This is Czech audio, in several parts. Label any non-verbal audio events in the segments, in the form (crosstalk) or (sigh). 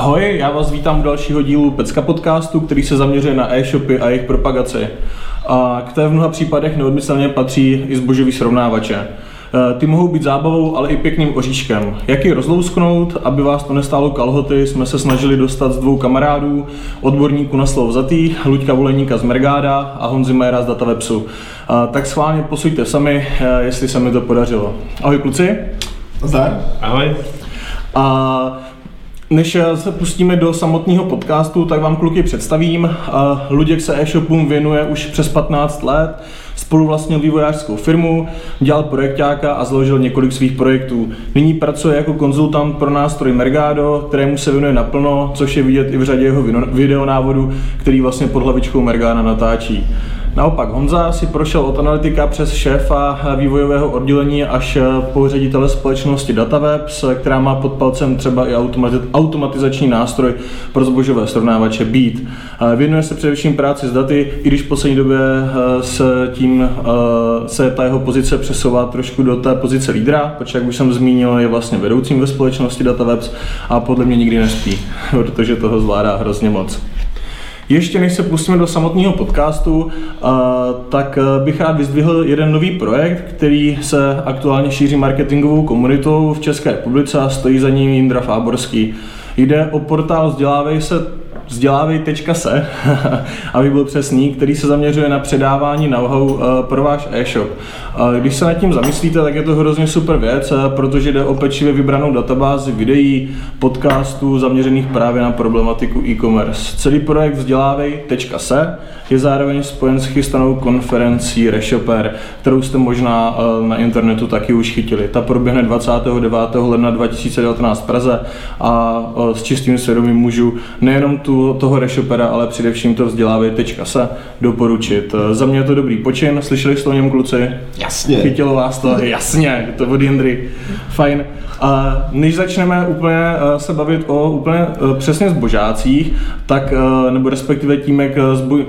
Ahoj, já vás vítám u dalšího dílu Pecka podcastu, který se zaměřuje na e-shopy a jejich propagaci. A k té v mnoha případech neodmyslně patří i zbožový srovnávače. E, ty mohou být zábavou, ale i pěkným oříškem. Jak ji rozlousknout, aby vás to nestálo kalhoty, jsme se snažili dostat s dvou kamarádů, odborníků na slovo zatý, Luďka Voleníka z Mergáda a Honzi Majera z Datawebsu. A tak schválně posuďte sami, e, jestli se mi to podařilo. Ahoj kluci. Zdar. Ahoj. A než se pustíme do samotného podcastu, tak vám kluky představím. Luděk se e-shopům věnuje už přes 15 let, spolu vlastnil vývojářskou firmu, dělal projektáka a založil několik svých projektů. Nyní pracuje jako konzultant pro nástroj Mergado, kterému se věnuje naplno, což je vidět i v řadě jeho videonávodu, který vlastně pod hlavičkou Mergana natáčí. Naopak Honza si prošel od analytika přes šéfa vývojového oddělení až po ředitele společnosti DataWebs, která má pod palcem třeba i automatizační nástroj pro zbožové srovnávače Beat. Věnuje se především práci s daty, i když v poslední době eh, se tím eh, se ta jeho pozice přesouvá trošku do té pozice lídra, protože jak už jsem zmínil, je vlastně vedoucím ve společnosti DataWebs a podle mě nikdy nespí, (laughs) protože toho zvládá hrozně moc. Ještě než se pustíme do samotného podcastu, tak e, bych rád vyzdvihl jeden nový projekt, který se aktuálně šíří marketingovou komunitou v České republice a stojí za ním Jindra Fáborský. Jde o portál Vzdělávej se vzdělávej.se, (laughs) aby byl přesný, který se zaměřuje na předávání know-how eh, pro váš e-shop. Když se nad tím zamyslíte, tak je to hrozně super věc, eh, protože jde o pečlivě vybranou databázi videí, podcastů zaměřených právě na problematiku e-commerce. Celý projekt vzdělávej.se je zároveň spojen s chystanou konferencí Reshoper, kterou jste možná eh, na internetu taky už chytili. Ta proběhne 29. ledna 2019 v Praze a s čistým svědomím můžu nejenom tu toho reshopera, ale především to vzdělávej.se doporučit. Za mě je to dobrý počin, slyšeli jste o něm kluci? Jasně. Chytilo vás to? (laughs) Jasně, to od Jindry. Fajn. A než začneme úplně eh, se bavit o úplně eh, přesně zbožácích, tak, eh, nebo respektive tím, jak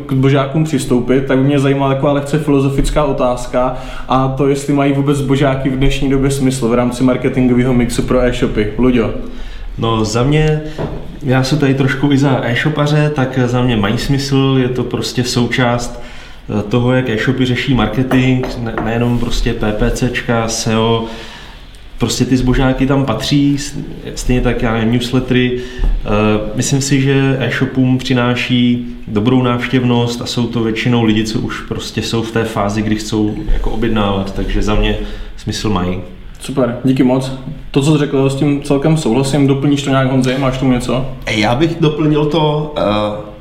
k zbožákům přistoupit, tak mě zajímala taková lehce filozofická otázka a to, jestli mají vůbec zbožáky v dnešní době smysl v rámci marketingového mixu pro e-shopy. Luďo. No za mě, já jsem tady trošku i za e-shopaře, tak za mě mají smysl, je to prostě součást eh, toho, jak e-shopy řeší marketing, ne, nejenom prostě PPCčka, SEO, prostě ty zbožáky tam patří, stejně tak já nevím, newslettery. Eh, myslím si, že e-shopům přináší dobrou návštěvnost a jsou to většinou lidi, co už prostě jsou v té fázi, kdy chcou jako objednávat, takže za mě smysl mají. Super, díky moc. To, co jsi řekl, s tím celkem souhlasím. Doplníš to nějak, Honzi? Máš tomu něco? Já bych doplnil to uh,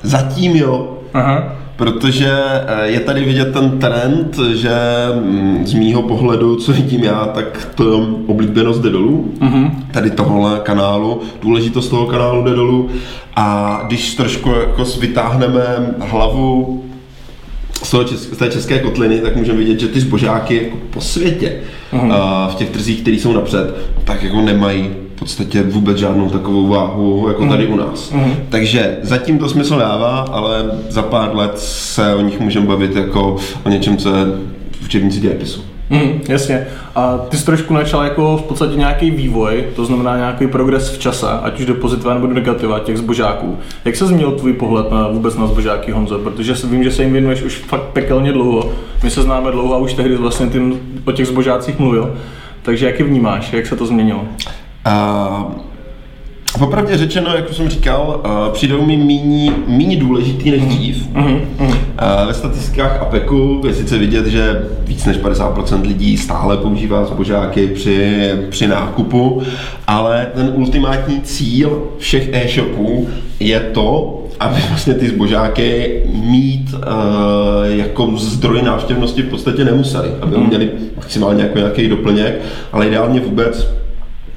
zatím, jo. Aha. Protože eh, je tady vidět ten trend, že mm, z mýho pohledu, co vidím já, tak to oblíbenost jde dolů. Uh-huh. Tady tohle kanálu, důležitost toho kanálu jde dolů. A když trošku jako vytáhneme hlavu z, toho česk- z té české kotliny, tak můžeme vidět, že ty zbožáky jako po světě uh-huh. a v těch trzích, které jsou napřed, tak jako nemají v podstatě vůbec žádnou takovou váhu jako tady u nás. Uh-huh. Takže zatím to smysl dává, ale za pár let se o nich můžeme bavit jako o něčem, co je v učebnici dějepisu. Mm, jasně. A ty jsi trošku načal jako v podstatě nějaký vývoj, to znamená nějaký progres v čase, ať už do pozitiva nebo do negativa těch zbožáků. Jak se změnil tvůj pohled na vůbec na zbožáky, Honzo? Protože vím, že se jim věnuješ už fakt pekelně dlouho. My se známe dlouho a už tehdy vlastně tím o těch zbožácích mluvil. Takže jak je vnímáš, jak se to změnilo? Uh, Popravdě řečeno, jak už jsem říkal, uh, přijdou mi míní, míní důležitý než dřív. Uh-huh, uh-huh. Uh, ve statistikách APECu je sice vidět, že víc než 50% lidí stále používá zbožáky při, při nákupu, ale ten ultimátní cíl všech e-shopů je to, aby vlastně ty zbožáky mít uh, jako zdroj návštěvnosti v podstatě nemuseli, aby uh-huh. měli maximálně jako nějaký doplněk, ale ideálně vůbec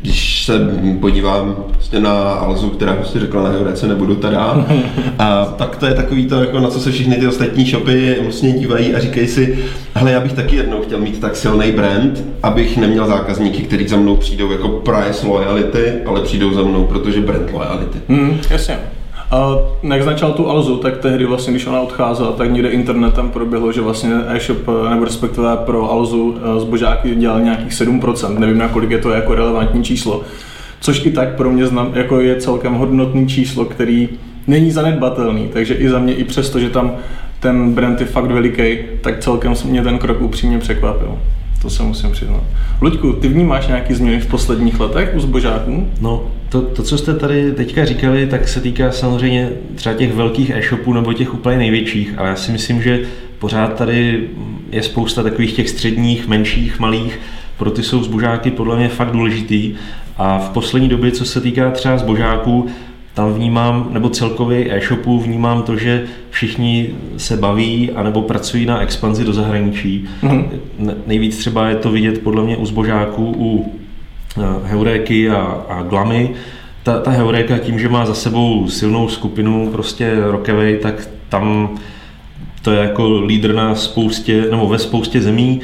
když se podívám prostě na Alzu, která prostě řekla, na Eurece nebudu teda, (laughs) a tak to je takový to, jako na co se všichni ty ostatní shopy vlastně dívají a říkají si, hele, já bych taky jednou chtěl mít tak silný brand, abych neměl zákazníky, kteří za mnou přijdou jako price loyalty, ale přijdou za mnou, protože brand loyalty. Mm, jasně. A jak začal tu Alzu, tak tehdy vlastně, když ona odcházela, tak někde internetem proběhlo, že vlastně e-shop, nebo respektive pro Alzu zbožáky dělal nějakých 7%, nevím na kolik je to jako relevantní číslo. což i tak pro mě znam, jako je celkem hodnotný číslo, který není zanedbatelný, takže i za mě, i přesto, že tam ten brand je fakt veliký, tak celkem mě ten krok upřímně překvapil. To se musím přiznat. Luďku, ty vnímáš nějaký změny v posledních letech u zbožáků? No, to, to, co jste tady teďka říkali, tak se týká samozřejmě třeba těch velkých e-shopů nebo těch úplně největších, ale já si myslím, že pořád tady je spousta takových těch středních, menších, malých, pro ty jsou zbožáky podle mě fakt důležitý a v poslední době, co se týká třeba zbožáků, tam vnímám, nebo celkově e-shopu vnímám to, že všichni se baví anebo pracují na expanzi do zahraničí. Mm-hmm. Nejvíc třeba je to vidět podle mě u zbožáků, u eh, Heuréky a, a Glamy. Ta, ta Heuréka tím, že má za sebou silnou skupinu prostě rokevej, tak tam to je jako lídr na spoustě, nebo ve spoustě zemí,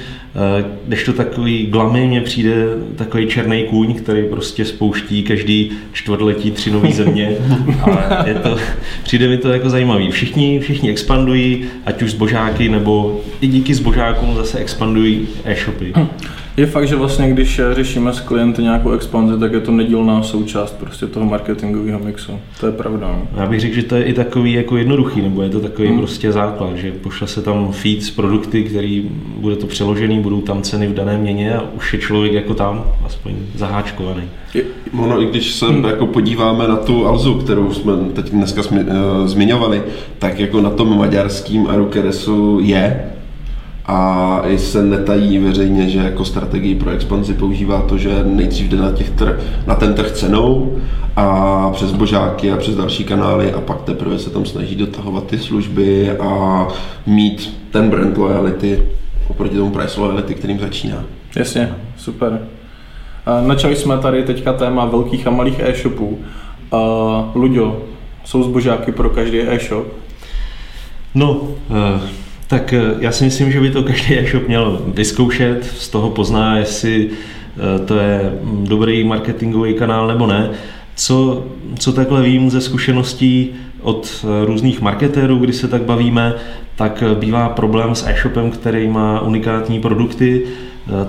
když to takový glamy mně přijde takový černý kůň, který prostě spouští každý čtvrtletí tři nové země (laughs) a je to, přijde mi to jako zajímavý. Všichni, všichni expandují, ať už zbožáky, nebo i díky zbožákům zase expandují e-shopy. Je fakt, že vlastně když řešíme s klienty nějakou expanzi, tak je to nedílná součást prostě toho marketingového mixu. To je pravda. No. Já bych řekl, že to je i takový jako jednoduchý, nebo je to takový hmm. prostě základ, že pošle se tam feed z produkty, který bude to přeložený, budou tam ceny v dané měně a už je člověk jako tam aspoň zaháčkovaný. Ono, i když se hmm. jako podíváme na tu Alzu, kterou jsme teď dneska uh, zmiňovali, tak jako na tom maďarským Arukeresu je a i se netají veřejně, že jako strategii pro expanzi používá to, že nejdřív jde na, těch tr- na ten trh cenou a přes božáky a přes další kanály a pak teprve se tam snaží dotahovat ty služby a mít ten brand loyalty oproti tomu price loyalty, kterým začíná. Jasně, super. Načali jsme tady teďka téma velkých a malých e-shopů. Luďo, jsou zbožáky pro každý e-shop? No, uh tak eh, já si myslím, že by to každý (laughs) e-shop měl vyzkoušet, z toho pozná, jestli eh, to je mm, dobrý marketingový kanál nebo ne. Co, co takhle vím ze zkušeností od eh, různých marketérů, kdy se tak bavíme, tak bývá problém s e-shopem, který má unikátní produkty,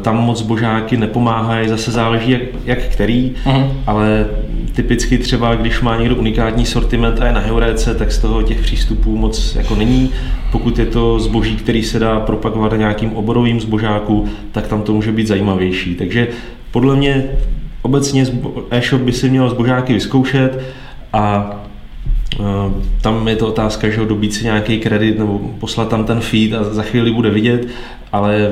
tam moc božáky nepomáhají, zase záleží jak, jak který, uh-huh. ale typicky třeba, když má někdo unikátní sortiment a je na heuréce, tak z toho těch přístupů moc jako není. Pokud je to zboží, který se dá propagovat na nějakým oborovým zbožáku, tak tam to může být zajímavější. Takže podle mě obecně e-shop by si měl zbožáky vyzkoušet a tam je to otázka, že ho dobít si nějaký kredit nebo poslat tam ten feed a za chvíli bude vidět, ale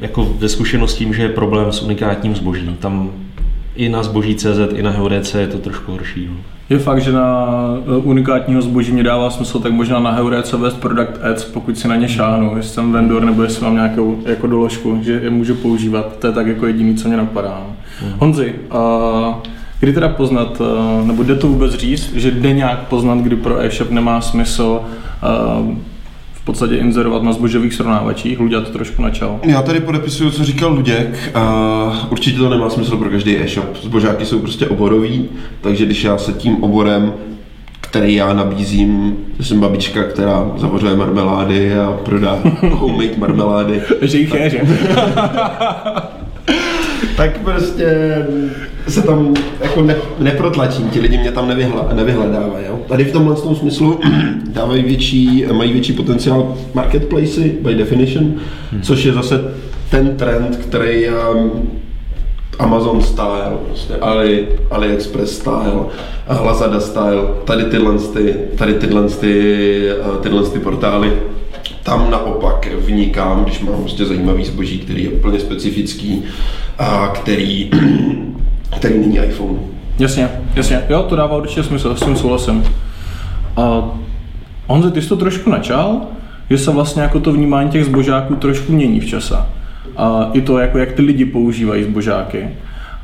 jako ze zkušeností, že je problém s unikátním zbožím. Tam i na zboží CZ, i na HeureC je to trošku horší. No. Je fakt, že na e, unikátního zboží mě dává smysl, tak možná na HeureC vést product ads, pokud si na ně šáhnu, jestli jsem vendor nebo jestli mám nějakou jako doložku, že je můžu používat. To je tak jako jediný, co mě napadá. Mm. Honzi, uh, kdy teda poznat, uh, nebo jde to vůbec říct, že jde nějak poznat, kdy pro e-shop nemá smysl uh, v podstatě inzerovat na zbožových srovnávačích. Luděk to trošku načal. Já tady podepisuju, co říkal Luděk. Uh, určitě to nemá smysl pro každý e-shop. Zbožáky jsou prostě oborový, takže když já se tím oborem který já nabízím, že jsem babička, která zavořuje marmelády a prodá (laughs) homemade marmelády. že jich je, že? (laughs) tak prostě se tam jako ne, neprotlačím, ti lidi mě tam nevyhla, nevyhledávají. Jo? Tady v tomhle tom smyslu (clears throat) dávají větší, mají větší potenciál marketplacy by definition, hmm. což je zase ten trend, který um, Amazon style, prostě Ali, AliExpress style, Lazada style, tady tyhle, ty, tady tyhle, ty, uh, tyhle ty portály tam naopak vnikám, když mám prostě zajímavý zboží, který je úplně specifický a který, (clears throat) který není iPhone. Jasně, jasně. Jo, to dává určitě smysl, s tím souhlasím. A Honze, ty jsi to trošku načal, že se vlastně jako to vnímání těch zbožáků trošku mění v čase. A i to, jako jak ty lidi používají zbožáky.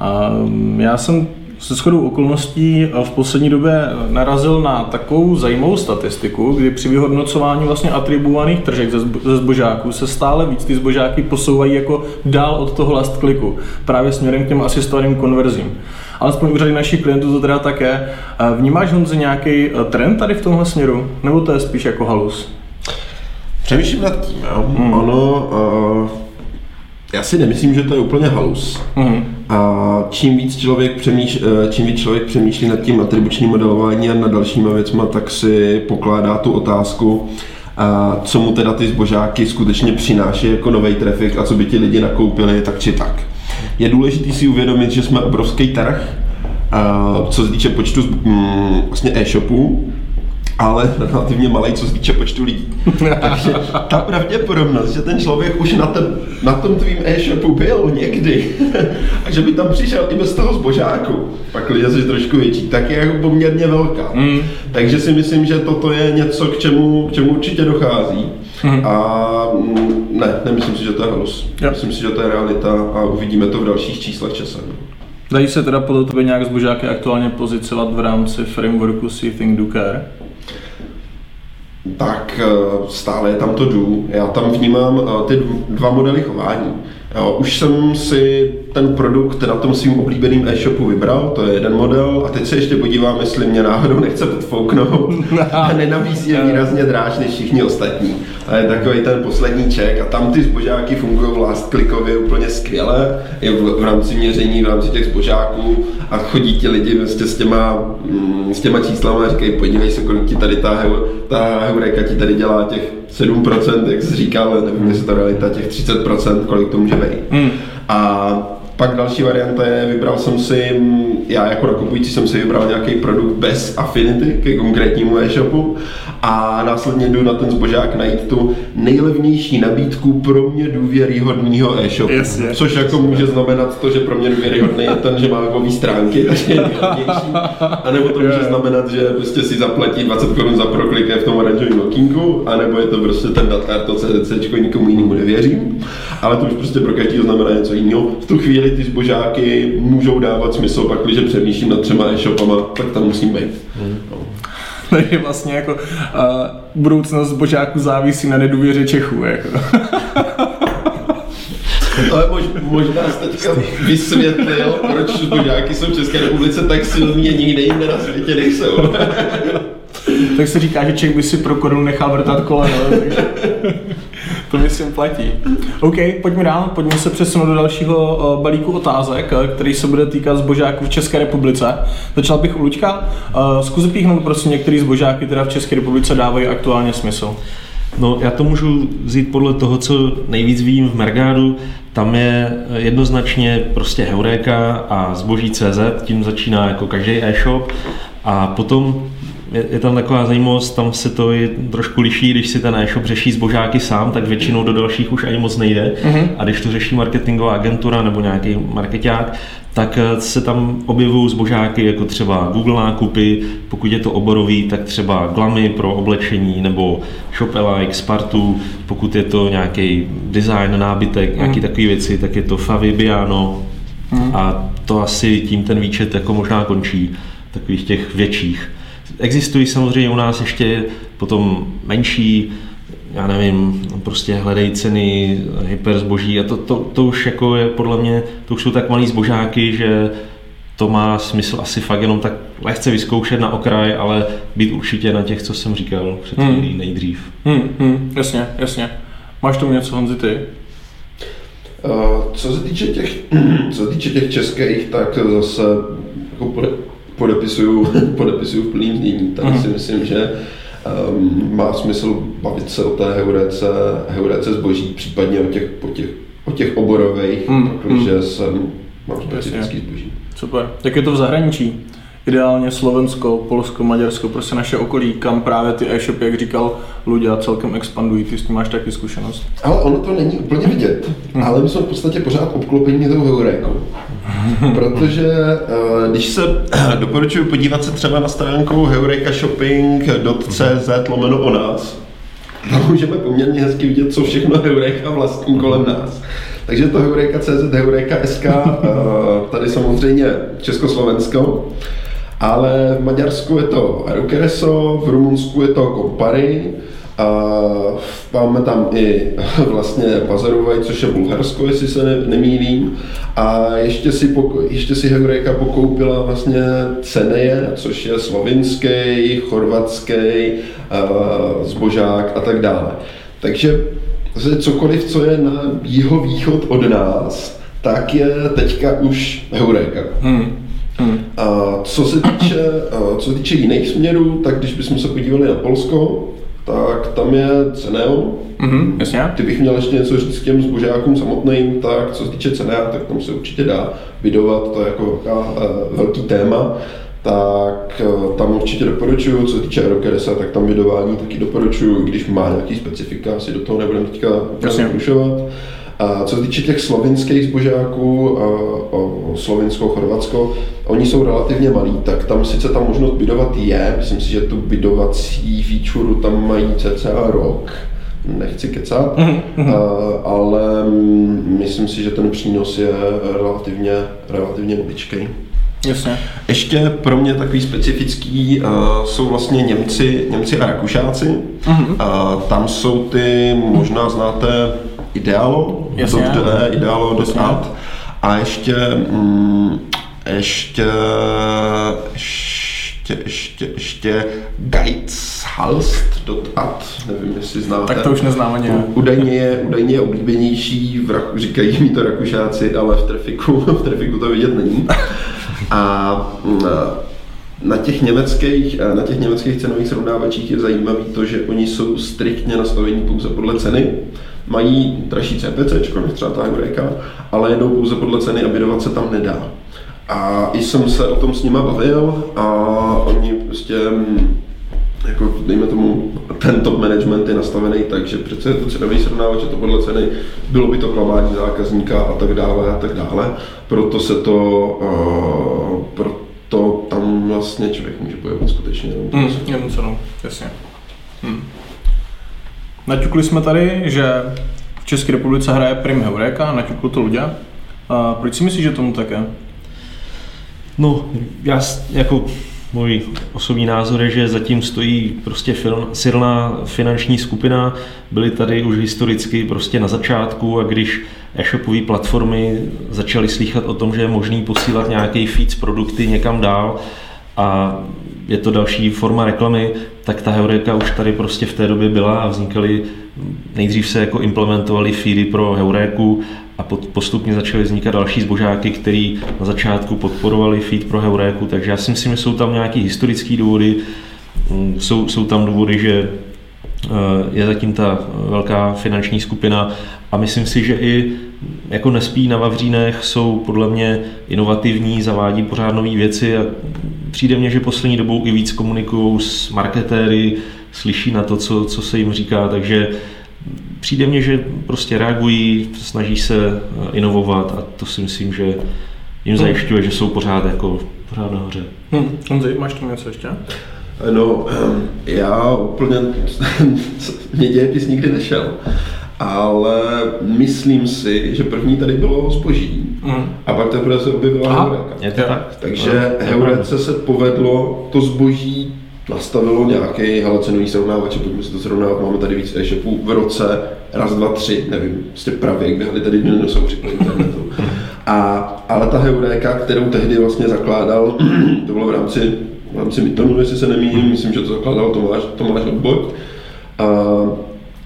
A já jsem se shodou okolností eh, v poslední době narazil na takovou zajímavou statistiku, kdy při vyhodnocování vlastně atribuovaných tržek ze zbožáků se stále víc ty zbožáky posouvají jako dál od toho last clicku, právě směrem k těm asistovaným konverzím. Alespoň u řady našich klientů to teda také. Eh, vnímáš Honzi nějaký eh, trend tady v tomhle směru? Nebo to je spíš jako halus? Přemýšlím nad tím, jo. Hmm. Ono, uh já si nemyslím, že to je úplně halus. Mhm. A čím víc člověk přemýšlí, čím víc člověk přemýšlí nad tím atribučním modelování a nad dalšíma věcma, tak si pokládá tu otázku, a co mu teda ty zbožáky skutečně přináší jako nový trafik a co by ti lidi nakoupili tak či tak. Je důležité si uvědomit, že jsme obrovský trh, a co se týče počtu mm, vlastně e-shopů, ale relativně malý, co se týče počtu lidí. (laughs) Takže ta pravděpodobnost, že ten člověk už na, ten, na tom tvým e-shopu byl někdy (laughs) a že by tam přišel i bez toho zbožáku, pak lidé si trošku větší, tak je jako poměrně velká. Mm. Takže si myslím, že toto je něco, k čemu, k čemu určitě dochází. Mm. A mm, ne, nemyslím si, že to je halus. Ja. Myslím si, že to je realita a uvidíme to v dalších číslech časem. Dají se teda podle tebe nějak zbožáky aktuálně pozicovat v rámci frameworku See Think Do Care? Tak eh, stále je tam to do. Já tam vnímám eh, ty dva modely chování. Už jsem si ten produkt na tom svým oblíbeným e-shopu vybral, to je jeden model a teď se ještě podívám, jestli mě náhodou nechce podfouknout (laughs) a nenabízí je výrazně dráž než všichni ostatní. A je takový ten poslední ček a tam ty zbožáky fungují last clickově úplně skvěle, je v, v rámci měření, v rámci těch zbožáků a chodí ti lidi vlastně s těma, mm, s těma číslama a říkají, podívej se, kolik ti tady ta, ta heureka ti tady dělá těch 7%, jak jsi říkal, nevím, jestli to realita, těch 30%, kolik to může být. Mm. A pak další varianta je, vybral jsem si, já jako nakupující jsem si vybral nějaký produkt bez affinity ke konkrétnímu e-shopu a následně jdu na ten zbožák najít tu nejlevnější nabídku pro mě důvěryhodného e-shopu. Yes, yes, Což jako může znamenat to, že pro mě důvěryhodný je ten, že má webové stránky, takže je. A nebo to může znamenat, že prostě si zaplatí 20 korun za proklik v tom oranžovém okýnku, a nebo je to prostě ten datar, to CDC, nikomu jinému nevěřím. Ale to už prostě pro každého znamená něco jiného. V tu chvíli ty zbožáky můžou dávat smysl, pak když přemýšlím nad třema e-shopama, tak tam musím být. Hmm. No. (laughs) Takže vlastně jako uh, budoucnost zbožáku závisí na nedůvěře Čechů. Jako. (laughs) Ale mož, možná jste teďka vysvětlil, proč zbožáky jsou v České republice tak silní a nikde jinde na světě nejsou. (laughs) tak se říká, že Čech by si pro korunu nechal vrtat koleno. Takže to myslím platí. OK, pojďme dál, pojďme se přesunout do dalšího uh, balíku otázek, uh, který se bude týkat zbožáků v České republice. Začal bych u Luďka. Uh, zkus vypíchnout prosím některý zbožáky, které v České republice dávají aktuálně smysl. No, já to můžu vzít podle toho, co nejvíc vím v Mergádu. Tam je jednoznačně prostě Heuréka a zboží CZ, tím začíná jako každý e-shop. A potom je, je tam taková zajímavost, tam se to je trošku liší, když si ten e-shop řeší zbožáky sám, tak většinou do dalších už ani moc nejde. Mm-hmm. A když to řeší marketingová agentura nebo nějaký marketák, tak eh, se tam objevují zbožáky jako třeba Google nákupy, pokud je to oborový, tak třeba glamy pro oblečení nebo Shopelike, Spartu, pokud je to nějaký design, nábytek, mm. nějaký takové věci, tak je to Favibiano mm. a to asi tím ten výčet jako možná končí, takových těch větších. Existují samozřejmě u nás ještě potom menší, já nevím, prostě hledají ceny, hyperzboží a to, to, to už jako je podle mě, to už jsou tak malý zbožáky, že to má smysl asi fakt jenom tak lehce vyzkoušet na okraj, ale být určitě na těch, co jsem říkal před hmm. hmm. nejdřív. Hmm, hmm, jasně, jasně. Máš tomu něco, Honzi, ty? Uh, co se týče těch, (clears throat) co se týče těch českých, tak zase jako podepisuju, (laughs) podepisuju v plným znění. Tady mm. si myslím, že um, má smysl bavit se o té heurece, heurece zboží, případně o těch, o těch, o těch oborových, mm. protože mm. jsem, mám specifický zboží. Super. Jak je to v zahraničí? Ideálně Slovensko, Polsko, Maďarsko, prostě naše okolí, kam právě ty e-shopy, jak říkal Ludia, celkem expandují. Ty s tím máš taky zkušenost. Ale ono to není úplně vidět, hmm. ale my jsme v podstatě pořád obklopení tou heurékou. (laughs) Protože eh, když se doporučuji podívat se třeba na stránku heurekashopping.cz lomeno o nás, tam můžeme poměrně hezky vidět, co všechno Heureka vlastní kolem nás. Takže to Heureka.cz, Heureka.sk, eh, tady samozřejmě Československo, ale v Maďarsku je to Aerokereso, v Rumunsku je to Kompary, a máme tam i (laughs) vlastně Pazarovaj, což je Bulharsko, jestli se ne, nemýlím. A ještě si, poko, ještě si Heureka pokoupila vlastně Ceneje, což je slovinský, chorvatský, zbožák a tak dále. Takže cokoliv, co je na jeho východ od nás, tak je teďka už Heureka. Hmm. Hmm. A co se týče, co se týče jiných směrů, tak když bychom se podívali na Polsko, tak tam je Ceneo. Mhm, jasně. Ty bych měl ještě něco říct k těm zbožákům samotným, tak co se týče Cenea, tak tam se určitě dá vydovat, to je jako velká, uh, velký téma tak eh, tam určitě doporučuju, co se týče Aerokeresa, tak tam vydování taky doporučuju, i když má nějaký specifika, asi do toho nebudeme teďka zkušovat. A co se týče těch slovinských zbožáků, Slovinsko, Chorvatsko, oni jsou relativně malí, tak tam sice ta možnost bydovat je, myslím si, že tu bydovací feature tam mají cca rok, nechci kecat, mm-hmm. ale myslím si, že ten přínos je relativně, relativně maličký. Jasně. Ještě pro mě takový specifický uh, jsou vlastně Němci, Němci a Rakušáci. Mm-hmm. Uh, tam jsou ty, možná znáte Idealo, Jasně. .at. A ještě, mm, ještě, ještě, ještě, ještě guideshals.at, nevím, jestli znáte. Tak to už neznám ani. Údajně je, údajně je oblíbenější, v Raku, říkají mi to Rakušáci, ale v trafiku, (laughs) v trafiku to vidět není. A mm, na těch německých, na těch německých cenových srovnávačích je zajímavé to, že oni jsou striktně nastavení pouze podle ceny. Mají dražší CPC, než třeba ta Eureka, ale jedou pouze podle ceny a bydovat se tam nedá. A i jsem se o tom s nima bavil a oni prostě mm, jako dejme tomu, ten top management je nastavený tak, že přece je to cenový srovnávač, je to podle ceny, bylo by to klamání zákazníka a tak dále a tak dále. Proto se to, uh, proto tam vlastně člověk může pojevit skutečně jenom, mm, jenom cenou, jasně. Hmm. Naťukli jsme tady, že v České republice hraje Prim Heureka, naťukl to ľudia. A proč si myslíš, že tomu tak je? No, já jako můj osobní názor je, že zatím stojí prostě silná finanční skupina. Byly tady už historicky prostě na začátku a když e-shopové platformy začaly slychat o tom, že je možný posílat nějaký feed z produkty někam dál a je to další forma reklamy, tak ta Heureka už tady prostě v té době byla a vznikaly, nejdřív se jako implementovaly feedy pro Heuréku a postupně začaly vznikat další zbožáky, které na začátku podporovali feed pro Heuréku, takže já si myslím, že jsou tam nějaké historické důvody, mm, jsou, jsou tam důvody, že eh, je zatím ta velká finanční skupina a myslím si, že i jako nespí na Vavřínech, jsou podle mě inovativní, zavádí pořád nové věci a přijde mně, že poslední dobou i víc komunikují s marketéry, slyší na to, co, co se jim říká, takže přijde mně, že prostě reagují, snaží se eh, inovovat a to si myslím, že jim zajišťuje, že jsou pořád jako pořád nahoře. Hmm. Máš tam něco ještě? No, ehm, já úplně, (laughs) mě dějepis nikdy nešel, ale myslím si, že první tady bylo zboží mm. a pak teprve se objevila Heureka. Je to tak? Takže Heurece se povedlo to zboží nastavilo nějaký hele, cenový srovnávač, pojďme si to srovnávat, máme tady víc e-shopů v roce, raz, dva, tři, nevím, prostě pravě, jak běhali tady dinosauři po internetu. A, ale ta Heureka, kterou tehdy vlastně zakládal, (clears throat) to bylo v rámci, v rámci Mytonu, jestli se nemýlím, myslím, že to zakládal Tomáš, Tomáš Odbok, a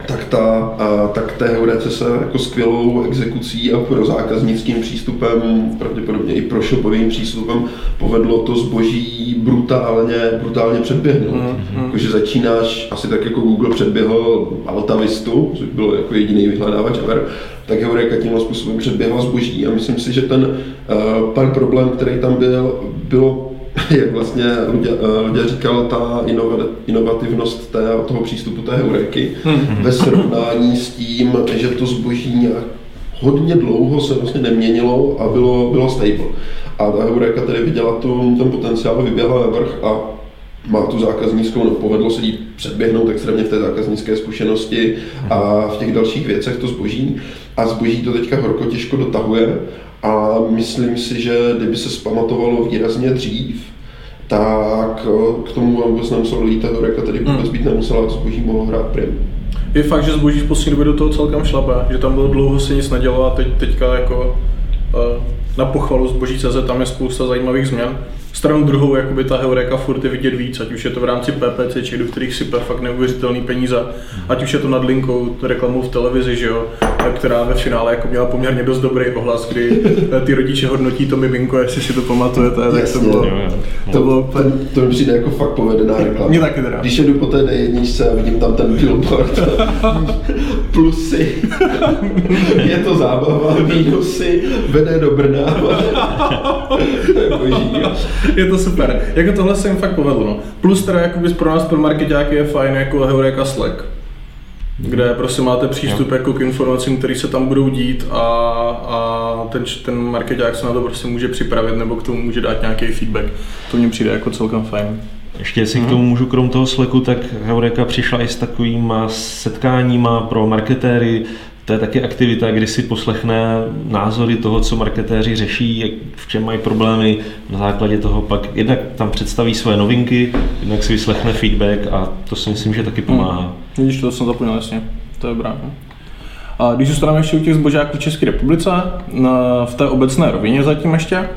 tak, ta, tak té Heurece se jako skvělou exekucí a pro zákaznickým přístupem, pravděpodobně i pro shopovým přístupem, povedlo to zboží brutálně, brutálně předběhnout. Mm, mm. Jakože začínáš, asi tak jako Google předběhl Altavistu, což byl jako jediný vyhledávač ever, tak Heureka tímhle způsobem předběhla zboží a myslím si, že ten uh, pan problém, který tam byl, bylo (laughs) jak vlastně Luďa, eh, říkal, ta inovativnost té, toho přístupu té heuréky hmm. ve srovnání s tím, že to zboží nějak hodně dlouho se vlastně neměnilo a bylo, bylo stable. A ta heuréka tedy viděla tu, ten potenciál, vyběhla na vrch a má tu zákaznickou, no, povedlo se jí předběhnout extrémně v té zákaznické zkušenosti a v těch dalších věcech to zboží. A zboží to teďka horko těžko dotahuje a myslím si, že kdyby se zpamatovalo výrazně dřív, tak eh, k tomu vůbec nemuselo dojít ta horeka, tady vůbec hmm. být nemusela, zboží mohlo hrát prim. Je fakt, že zboží v poslední době do toho celkem šlape, že tam bylo dlouho se nic nedělo a teď, teďka jako uh, na pochvalu zboží CZ tam je spousta zajímavých změn. Stranu druhou, jakoby ta Heureka furt je vidět víc, ať už je to v rámci PPC, do kterých sype fakt neuvěřitelný peníze, ať už je to nad linkou, reklamou v televizi, že jo, která ve finále jako měla poměrně dost dobrý ohlas, kdy ty rodiče hodnotí to miminko, jestli si to pamatujete, tak to bylo, to, to, bylo, to, to mi přijde jako fakt povedená reklama. Mě taky teda. Když jedu po té D1 a vidím tam ten billboard, (laughs) plusy, (laughs) je to zábava, (laughs) mínusy, vede do Brna. to je boží. Je to super. Jako tohle se jim fakt povedlo. No. Plus teda jakoby pro nás pro marketáky je fajn jako Heureka Slack kde prostě máte přístup jako k informacím, které se tam budou dít a, a ten, ten marketák se na to prostě může připravit nebo k tomu může dát nějaký feedback. To mně přijde jako celkem fajn. Ještě jestli hmm. k tomu můžu krom toho Slacku, tak Heureka přišla i s takovýma setkáníma pro marketéry, to je taky aktivita, kdy si poslechne názory toho, co marketéři řeší, jak, v čem mají problémy, na základě toho pak jednak tam představí své novinky, jednak si vyslechne feedback a to si myslím, že taky pomáhá. Hmm. Vidíš, to jsem zapomněl, jasně, to je dobré. A když zůstaneme ještě u těch zbožáků v České republice, v té obecné rovině zatím ještě,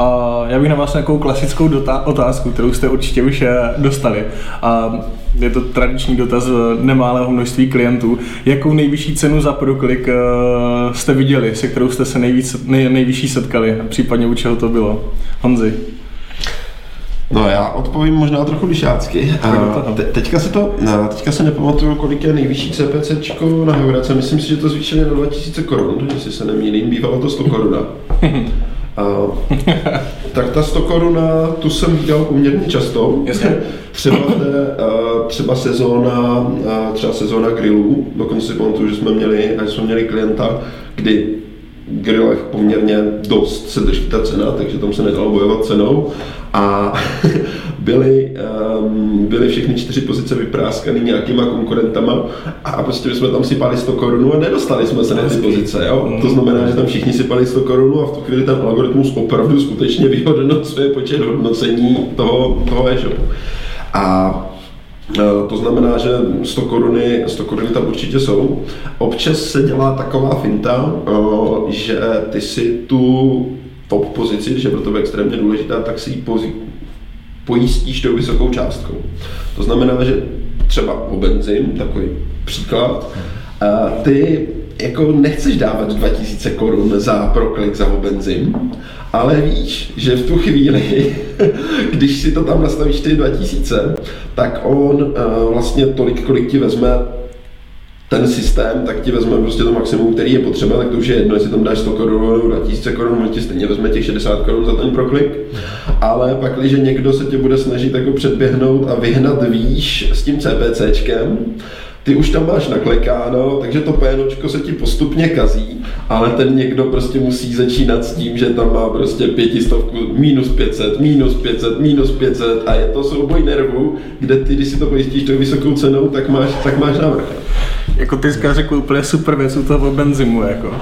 a já bych na vás nějakou klasickou dotá- otázku, kterou jste určitě už eh, dostali. A je to tradiční dotaz nemálého množství klientů. Jakou nejvyšší cenu za proklik eh, jste viděli, se kterou jste se nejvíc, nej, nejvyšší setkali, případně u čeho to bylo? Honzi. No já odpovím možná trochu lišácky. (laughs) Te, teďka se to, teďka se nepamatuju, kolik je nejvyšší CPC na Heurace. Myslím si, že to zvýšili na 2000 korun, jestli se nemýlím, bývalo to 100 koruna. (laughs) Uh, (laughs) tak ta 100 koruna, tu jsem viděl poměrně často. (laughs) Třeba, te, uh, třeba sezóna, třeba sezóna grillů, dokonce si pamatuju, že jsme měli, že jsme měli klienta, kdy grillech poměrně dost se drží ta cena, takže tam se nedalo bojovat cenou. A (laughs) byly, um, byly všechny čtyři pozice vypráskané nějakýma konkurentama a prostě jsme tam sypali 100 korun a nedostali jsme se na ty pozice. Jo? To znamená, že tam všichni sypali 100 korun a v tu chvíli ten algoritmus opravdu skutečně vyhodnocuje počet hodnocení toho, toho e-shopu. A e, to znamená, že 100 koruny, 100 koruny tam určitě jsou. Občas se dělá taková finta, e, že ty si tu top pozici, když je pro tebe extrémně důležitá, tak si ji pojistíš tou vysokou částkou. To znamená, že třeba o benzín, takový příklad, ty jako nechceš dávat 2000 korun za proklik za benzín, ale víš, že v tu chvíli, (laughs) když si to tam nastavíš ty 2000, tak on vlastně tolik, kolik ti vezme ten systém, tak ti vezme prostě to maximum, který je potřeba, tak to už je jedno, jestli tam dáš 100 korun nebo 2000 korun, on ti stejně vezme těch 60 korun za ten proklik. Ale pak, když někdo se tě bude snažit jako předběhnout a vyhnat výš s tím CPCčkem, ty už tam máš naklekáno, takže to PNOčko se ti postupně kazí, ale ten někdo prostě musí začínat s tím, že tam má prostě pětistovku, minus 500, minus 500, minus 500 a je to souboj nervů, kde ty, když si to pojistíš tou vysokou cenou, tak máš, tak máš navrh jako ty jsi řekl úplně super věc u toho benzimu, jako.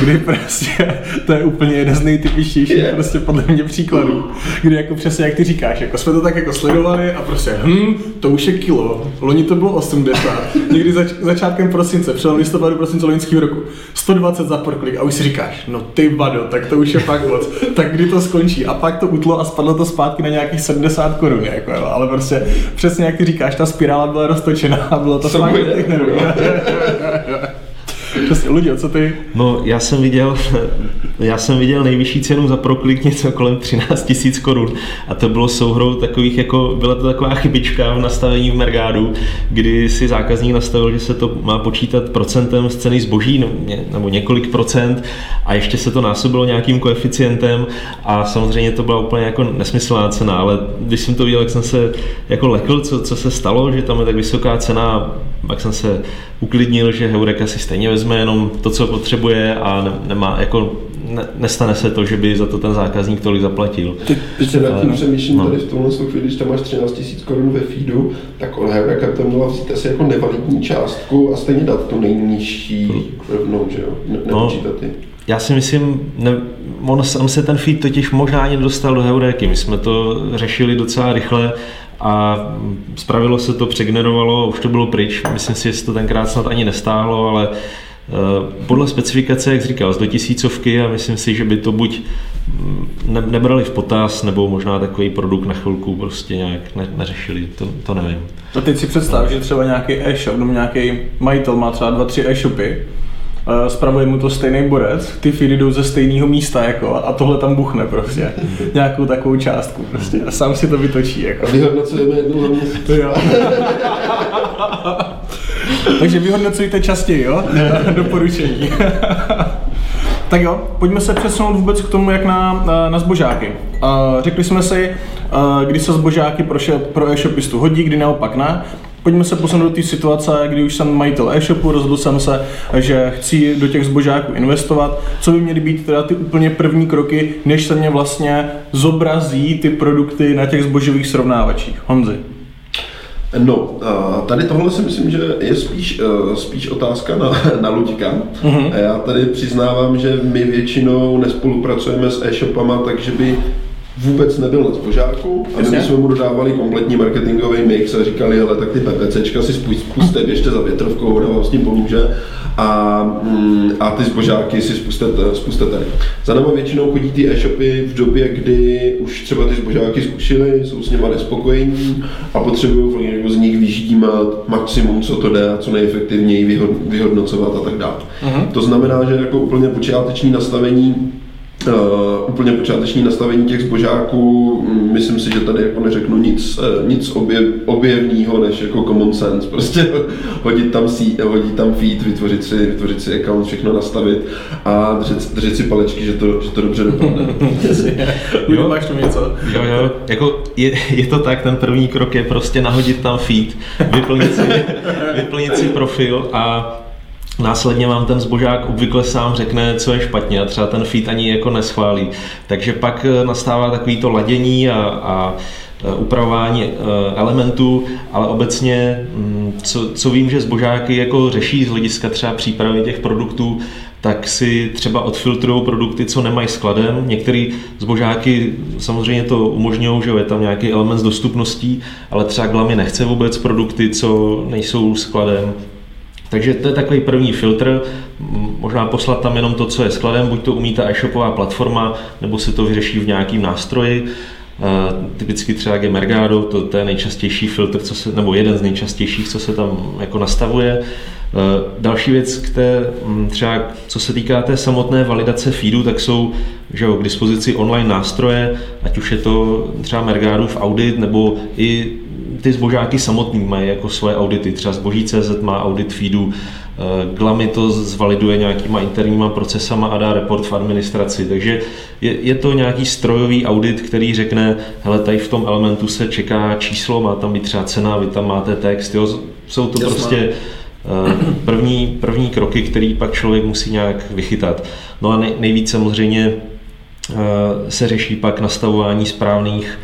Kdy prostě, to je úplně jeden z nejtypičtějších yeah. prostě podle mě příkladů. Kdy jako přesně jak ty říkáš, jako jsme to tak jako sledovali a prostě hm, to už je kilo, loni to bylo 80, někdy zač, začátkem prosince, před listopadu prosince loňského roku, 120 za proklik a už si říkáš, no ty vado, tak to už je fakt moc, tak kdy to skončí? A pak to utlo a spadlo to zpátky na nějakých 70 korun, jako, ale prostě přesně jak ty říkáš, ta spirála byla roztočená a bylo to fakt (laughs) Přesně, lidi, co ty? No, já jsem viděl, já jsem viděl nejvyšší cenu za proklik něco kolem 13 000 korun. A to bylo souhrou takových, jako, byla to taková chybička v nastavení v Mergádu, kdy si zákazník nastavil, že se to má počítat procentem z ceny zboží, nebo několik procent. A ještě se to násobilo nějakým koeficientem. A samozřejmě to byla úplně jako nesmyslná cena, ale když jsem to viděl, jak jsem se jako lekl, co, co se stalo, že tam je tak vysoká cena, pak jsem se uklidnil, že Heureka si stejně vezme jenom to, co potřebuje a ne, nemá, jako ne, nestane se to, že by za to ten zákazník tolik zaplatil. Ty, ty se nad tím přemýšlím no. tady v tomhle chvíli, když tam máš 13 000 korun ve feedu, tak on Heureka to měla vzít asi jako nevalidní částku a stejně dát tu nejnižší rovnou, že jo? Ne, no, já si myslím, ne, on sám se ten feed totiž možná ani dostal do Heuréky. My jsme to řešili docela rychle a spravilo se to, přegenerovalo, už to bylo pryč. Myslím si, že se to tenkrát snad ani nestáhlo, ale podle specifikace, jak říkal, z do tisícovky a myslím si, že by to buď mm, ne, nebrali v potaz, nebo možná takový produkt na chvilku prostě nějak ne, neřešili, to, to nevím. A teď si představ, že třeba nějaký e-shop nebo nějaký majitel má třeba dva, tři e-shopy, spravuje mu to stejný borec, ty feedy jdou ze stejného místa jako a tohle tam buchne prostě. (laughs) Nějakou takovou částku prostě a sám si to vytočí jako. Vyhodnocujeme jednou za měsíc. Takže vyhodnocujte častěji, jo? (laughs) Doporučení. (laughs) tak jo, pojďme se přesunout vůbec k tomu, jak na, na zbožáky. Řekli jsme si, kdy se zbožáky pro, pro e-shopistu hodí, kdy naopak ne. Pojďme se posunout do té situace, kdy už jsem majitel e-shopu, rozhodl jsem se, že chci do těch zbožáků investovat. Co by měly být teda ty úplně první kroky, než se mě vlastně zobrazí ty produkty na těch zbožových srovnávačích? Honzi. No, tady tohle si myslím, že je spíš, e, spíš otázka na, (laughs) na Luďka. Uh-huh. Já tady přiznávám, že my většinou nespolupracujeme s e-shopama, takže by vůbec nebyl na zbožáku a my jsme mu dodávali kompletní marketingový mix a říkali, ale tak ty PPCčka si spuste, běžte za větrovkou, ona vám s tím pomůže a, mm, a ty zbožáky si spuste, spuste tady. Za náma většinou chodí ty e-shopy v době, kdy už třeba ty zbožáky zkušili, jsou s nimi nespokojení a potřebují z nich vyždímat maximum, co to jde a co nejefektivněji vyhodnocovat a tak dále. Uh-huh. To znamená, že jako úplně počáteční nastavení Uh, úplně počáteční nastavení těch zbožáků, mm, myslím si, že tady jako neřeknu nic, uh, nic objev, objevného, než jako common sense, prostě (laughs) hodit tam, sí, hodit tam feed, vytvořit si, vytvořit si account, všechno nastavit a držet, držet si palečky, že to, že to dobře dopadne. (laughs) (laughs) jo, máš tam něco? Jo, jo, jako je, je, to tak, ten první krok je prostě nahodit tam feed, vyplnit si, vyplnit si profil a Následně vám ten zbožák obvykle sám řekne, co je špatně a třeba ten feed ani jako neschválí. Takže pak eh, nastává takový to ladění a, a eh, upravování eh, elementů, ale obecně, mm, co, co vím, že zbožáky jako řeší z hlediska třeba přípravy těch produktů, tak si třeba odfiltrují produkty, co nemají skladem. Některé zbožáky samozřejmě to umožňují, že je tam nějaký element s dostupností, ale třeba Glamy nechce vůbec produkty, co nejsou skladem, takže to je takový první filtr, možná poslat tam jenom to, co je skladem, buď to umí ta e-shopová platforma, nebo se to vyřeší v nějakým nástroji. Typicky třeba Gemergado, to, to je nejčastější filtr, co se, nebo jeden z nejčastějších, co se tam jako nastavuje. Další věc, které, třeba co se týká té samotné validace feedu, tak jsou že jo, k dispozici online nástroje, ať už je to třeba Mergadův audit, nebo i ty zbožáky samotný mají jako svoje audity. Třeba zboží.cz má audit feedu, eh, Glamy to zvaliduje nějakýma interníma procesama a dá report v administraci. Takže je, je to nějaký strojový audit, který řekne, hele, tady v tom elementu se čeká číslo, má tam být třeba cena, vy tam máte text, jo, jsou to Jasná. prostě eh, první, první kroky, který pak člověk musí nějak vychytat. No a nej, nejvíc samozřejmě eh, se řeší pak nastavování správných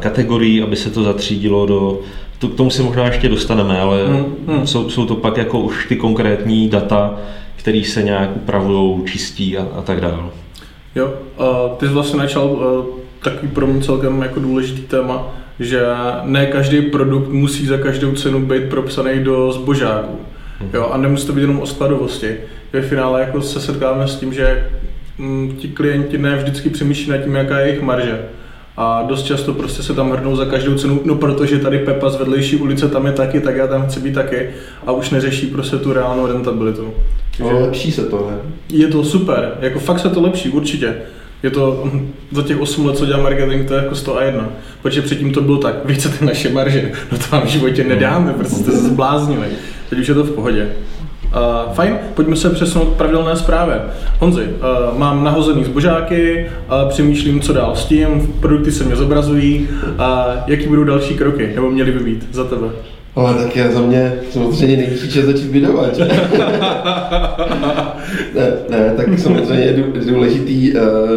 kategorií, aby se to zatřídilo do, to, k tomu se možná ještě dostaneme, ale hmm, hmm. Jsou, jsou to pak jako už ty konkrétní data, které se nějak upravují, čistí a, a tak dále. Jo, a ty jsi vlastně načal uh, takový pro mě celkem jako důležitý téma, že ne každý produkt musí za každou cenu být propsaný do zbožáku. Hmm. Jo, a nemusí to být jenom o skladovosti. Ve finále jako se setkáváme s tím, že mm, ti klienti ne vždycky přemýšlí nad tím, jaká je jejich marže a dost často prostě se tam hrnou za každou cenu, no protože tady Pepa z vedlejší ulice tam je taky, tak já tam chci být taky a už neřeší prostě tu reálnou rentabilitu. Takže no, lepší se to, ne? Je to super, jako fakt se to lepší, určitě. Je to hm, za těch 8 let, co dělám marketing, to je jako 100 a 1. Protože předtím to bylo tak, vy chcete naše marže, no to vám v životě nedáme, prostě jste se zbláznili. Teď už je to v pohodě. Uh, fajn, pojďme se přesunout k pravidelné zprávě. Honzi, uh, mám nahozený zbožáky, uh, přemýšlím, co dál s tím, produkty se mě zobrazují, uh, jaký budou další kroky, nebo měly by být za tebe? Ale tak je za mě samozřejmě nejvyšší čas začít bydovat. (laughs) ne, ne, tak samozřejmě důležitý,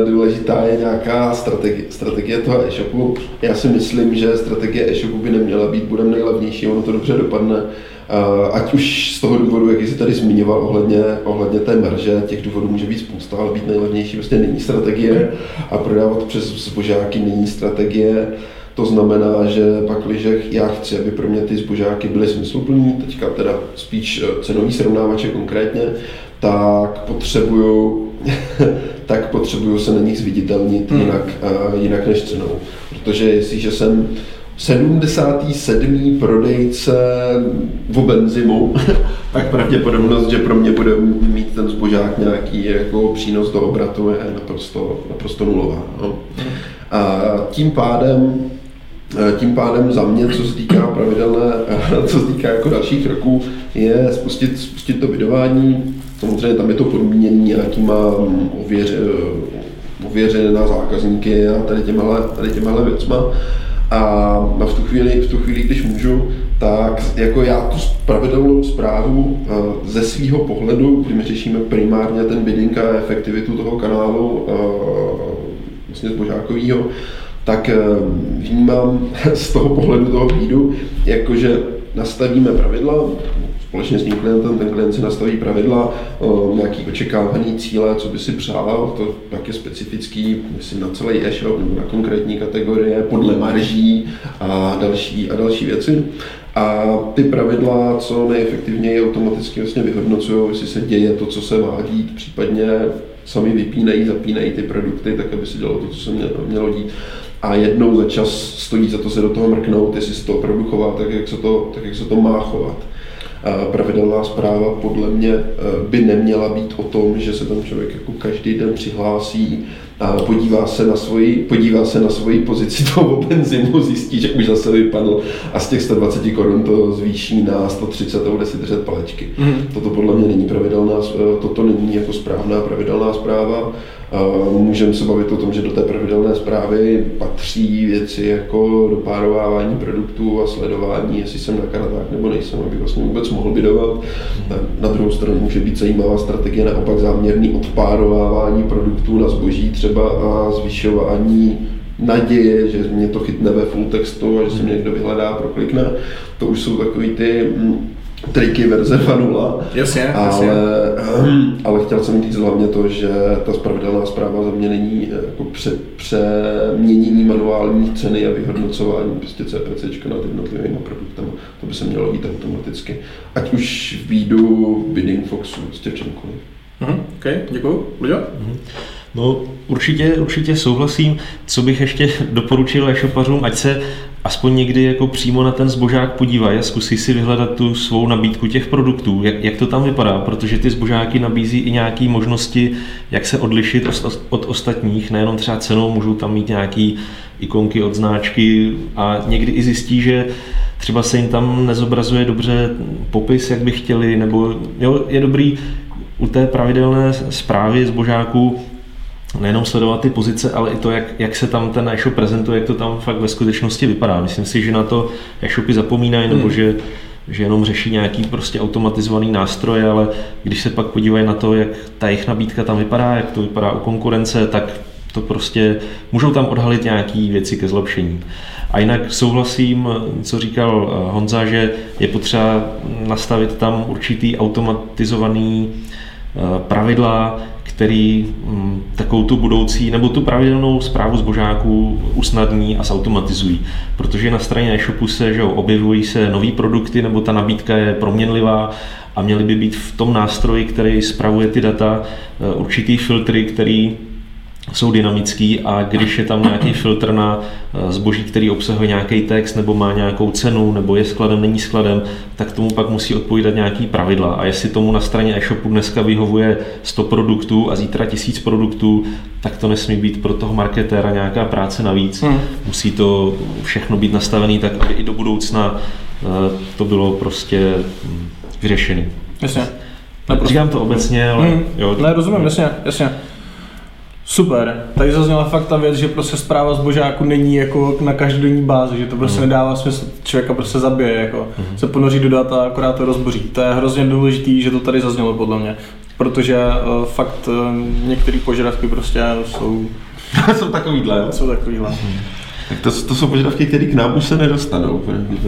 důležitá je nějaká strategie, strategie toho e-shopu. Já si myslím, že strategie e-shopu by neměla být, budeme nejlevnější, ono to dobře dopadne Ať už z toho důvodu, jak jsi tady zmiňoval ohledně, ohledně té marže, těch důvodů může být spousta, ale být nejlevnější prostě není strategie a prodávat přes zbožáky není strategie. To znamená, že pak, když já chci, aby pro mě ty zbožáky byly smysluplný, teďka teda spíš eh, cenový srovnávače konkrétně, tak potřebuju, (laughs) tak potřebuju se na nich zviditelnit hmm. jinak, uh, jinak než cenou. Protože jestliže jsem 77. prodejce v benzimu, (laughs) tak pravděpodobnost, že pro mě bude mít ten zbožák nějaký jako přínos do obratu je naprosto, naprosto nulová. No. A tím pádem tím pádem za mě, co se týká pravidelné, (laughs) co se týká jako dalších kroků, je spustit, spustit to vydování. Samozřejmě tam je to podmíněné nějakýma ověře, ověřené na zákazníky a tady těmahle, tady těmahle věcma. A v tu chvíli, v tu chvíli, když můžu, tak jako já tu pravidelnou zprávu eh, ze svého pohledu, kdy my řešíme primárně ten bidding a efektivitu toho kanálu eh, vlastně zbožákovýho, tak eh, vnímám (laughs) z toho pohledu toho bídu, jakože nastavíme pravidla, společně s tím klientem, ten klient si nastaví pravidla, nějaký očekávaný cíle, co by si přál, to tak je specifický, myslím, na celý e-shop nebo na konkrétní kategorie, podle marží a další, a další věci. A ty pravidla co nejefektivněji automaticky vlastně vyhodnocují, jestli se děje to, co se má dít, případně sami vypínají, zapínají ty produkty, tak aby se dělalo to, co se mělo, mělo dít. A jednou za čas stojí za to se do toho mrknout, jestli se to opravdu chová tak, jak se to, tak, jak se to má chovat pravidelná zpráva podle mě eh, by neměla být o tom, že se tam člověk jako každý den přihlásí a podívá se na svoji, podívá se na svoji pozici (laughs) toho benzimu, zjistí, že už zase vypadl a z těch 120 korun to zvýší na 130 a bude si držet palečky. Mm. Toto podle mě není pravidelná, eh, toto není jako správná pravidelná zpráva. Můžeme se bavit o tom, že do té pravidelné zprávy patří věci jako dopárovávání produktů a sledování, jestli jsem na kanadách nebo nejsem, aby vlastně vůbec mohl bydovat. Na druhou stranu může být zajímavá strategie naopak záměrný odpárovávání produktů na zboží třeba a zvyšování naděje, že mě to chytne ve full textu a že se mě někdo vyhledá, proklikne. To už jsou takový ty mm, triky verze 2.0. Jasně, ale, jasně. ale chtěl jsem říct hlavně to, že ta spravedlná zpráva za mě není eh, jako pře, přeměnění manuálních ceny a vyhodnocování prostě CPC nad jednotlivými produktami. To by se mělo jít automaticky. Ať už v Beadu, Bidding Foxu, prostě v čemkoliv. Mhm, OK, děkuji. Luďo? Mhm. No určitě, určitě souhlasím. Co bych ještě (laughs) doporučil e-shopařům, ať se aspoň někdy jako přímo na ten zbožák podívají a zkusí si vyhledat tu svou nabídku těch produktů, jak, jak to tam vypadá, protože ty zbožáky nabízí i nějaké možnosti, jak se odlišit od, od ostatních, nejenom třeba cenou, můžou tam mít nějaké ikonky od značky a někdy i zjistí, že třeba se jim tam nezobrazuje dobře popis, jak by chtěli, nebo jo, je dobrý u té pravidelné zprávy zbožáků nejenom sledovat ty pozice, ale i to, jak, jak se tam ten e-shop prezentuje, jak to tam fakt ve skutečnosti vypadá. Myslím si, že na to e-shopy zapomínají, nebo hmm. že, že jenom řeší nějaký prostě automatizovaný nástroj, ale když se pak podívají na to, jak ta jejich nabídka tam vypadá, jak to vypadá u konkurence, tak to prostě můžou tam odhalit nějaké věci ke zlepšení. A jinak souhlasím, co říkal eh, Honza, že je potřeba nastavit tam určitý automatizovaný eh, pravidla, který mm, takovou tu budoucí nebo tu pravidelnou zprávu zbožáků usnadní a zautomatizují. Protože na straně e-shopu se že objevují se nové produkty nebo ta nabídka je proměnlivá a měly by být v tom nástroji, který spravuje ty data, eh, určitý filtry, který jsou dynamický a když je tam nějaký filtr na eh, zboží, který obsahuje nějaký text nebo má nějakou cenu nebo je skladem, není skladem, tak tomu pak musí odpovídat nějaký pravidla. A jestli tomu na straně e-shopu dneska vyhovuje 100 produktů a zítra 1000 produktů, tak to nesmí být pro toho marketéra nějaká práce navíc. Hmm. Musí to všechno být nastavené tak, aby i do budoucna eh, to bylo prostě hm, vyřešené. Jasně. Říkám to obecně, ale hmm. jo. Ne, rozumím, jasně, jasně. Super, tady zazněla fakt ta věc, že prostě zpráva zbožáku není jako na každodenní bázi, že to prostě mm. nedává smysl, člověka prostě zabije, jako mm. se ponoří do data a akorát to rozboří. To je hrozně důležitý, že to tady zaznělo podle mě, protože uh, fakt uh, některé požadavky prostě jsou... (laughs) jsou takovýhle, Jsou takovýhle. Mm. Tak to, to jsou požadavky, které k nám už se nedostanou,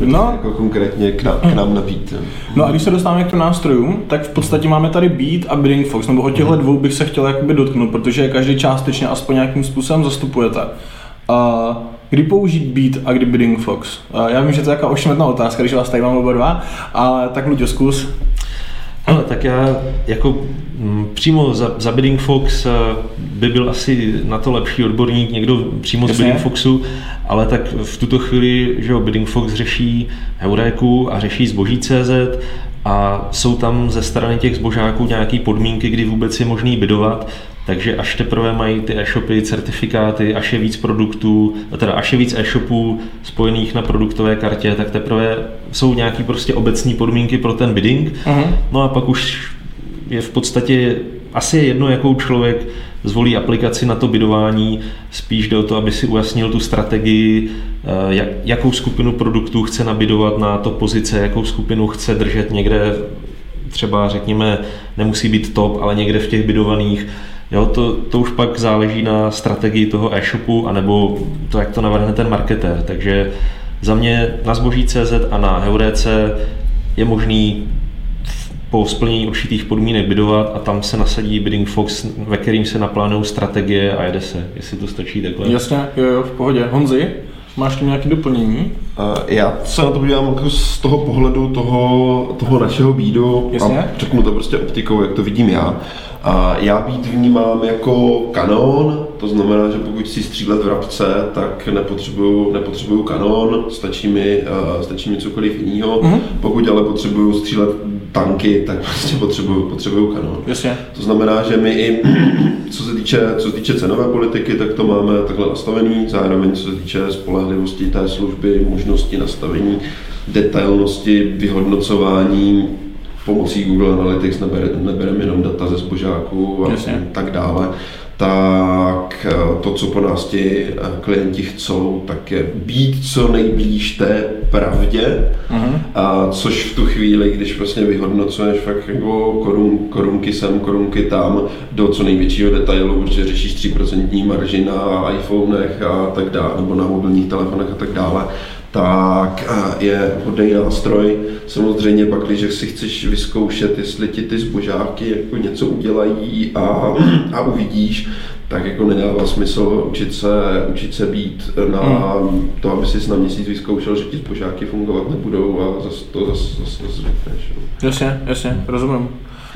no. jako konkrétně k nám, k nám nabít. No a když se dostáváme k těm nástrojům, tak v podstatě máme tady Beat a Bidding Fox, nebo o těchto mhm. dvou bych se chtěl jakoby dotknout, protože každý částečně aspoň nějakým způsobem zastupujete. A Kdy použít Beat a kdy Bidding Fox? Já vím, že to je taková ošmetná otázka, když vás tady mám oba dva, ale tak Luďo, zkus. Ale tak já jako m, mm, přímo za, za Bidding Fox eh, by byl asi na to lepší odborník, někdo přímo Jasně. z Bidding Foxu, ale tak v tuto chvíli, že jo, Bidding Fox řeší Heuréku a řeší zboží CZ a jsou tam ze strany těch zbožáků nějaké podmínky, kdy vůbec je možný bydovat, takže až teprve mají ty e-shopy certifikáty, až je víc produktů, teda až je víc e-shopů spojených na produktové kartě, tak teprve jsou nějaké prostě obecní podmínky pro ten bidding. Uh-huh. No a pak už je v podstatě asi je jedno, jakou člověk zvolí aplikaci na to bidování, spíš jde o to, aby si ujasnil tu strategii, eh, jakou skupinu produktů chce nabidovat na to pozice, jakou skupinu chce držet někde, třeba řekněme, nemusí být top, ale někde v těch bidovaných, Jo, to, to už pak záleží na strategii toho e-shopu, anebo to, jak to navrhne ten marketér. Takže za mě na zboží.cz a na Heurece je možný po splnění určitých podmínek bidovat a tam se nasadí Bidding Fox, ve kterým se naplánují strategie a jede se, jestli to stačí takhle. Jasně, jo, jo, v pohodě. Honzi, máš tu nějaké doplnění? Uh, já se na to podívám jako z toho pohledu toho, toho našeho bídu Jasně? a řeknu to prostě optikou, jak to vidím já. A já být vnímám jako kanon, to znamená, že pokud si střílet v rabce, tak nepotřebuju, nepotřebuju kanon, stačí mi, uh, stačí mi cokoliv jiného. Mm-hmm. Pokud ale potřebuju střílet tanky, tak prostě potřebuju, potřebuju kanon. Jasně. To znamená, že my i, (clears throat) co se, týče, co se týče cenové politiky, tak to máme takhle nastavený, zároveň co se týče spolehlivosti té služby, možnosti nastavení, detailnosti, vyhodnocování, pomocí Google Analytics nebere, nebereme jenom data ze zbožáků a Jasně. tak dále, tak eh, to, co po nás ti eh, klienti chcou, tak je být co nejblíž té pravdě, uh-huh. a což v tu chvíli, když vlastně vyhodnocuješ fakt jako korun, korunky sem, korunky tam, do co největšího detailu, protože řešíš 3% marži na iPhonech a tak dále, nebo na mobilních telefonech a tak dále, tak je hodný nástroj. Samozřejmě pak, když si chceš vyzkoušet, jestli ti ty zbožáky jako něco udělají a, a uvidíš, tak jako nedává smysl učit se, učit se být na hmm. to, aby si na měsíc vyzkoušel, že ti zbožáky fungovat nebudou a zase to zase, zase, zase řekneš. Jasně, jasně, rozumím.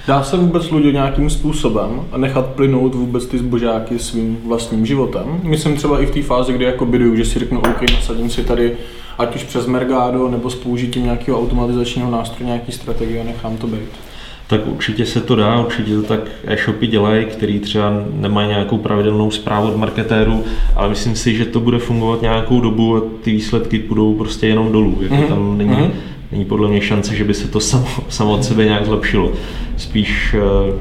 Dá se vůbec lidi nějakým způsobem nechat plynout vůbec ty zbožáky svým vlastním životem? Myslím třeba i v té fázi, kdy jako bydu, že si řeknu, OK, nasadím si tady ať už přes Mergado nebo s použitím nějakého automatizačního nástroje, nějaký strategie a nechám to být. Tak určitě se to dá, určitě to tak e-shopy dělají, který třeba nemají nějakou pravidelnou zprávu od marketéru, ale myslím si, že to bude fungovat nějakou dobu a ty výsledky půjdou prostě jenom dolů. Jako mm-hmm. tam není, mm-hmm. není podle mě šance, že by se to (laughs) samo, samo od sebe nějak zlepšilo. Spíš uh,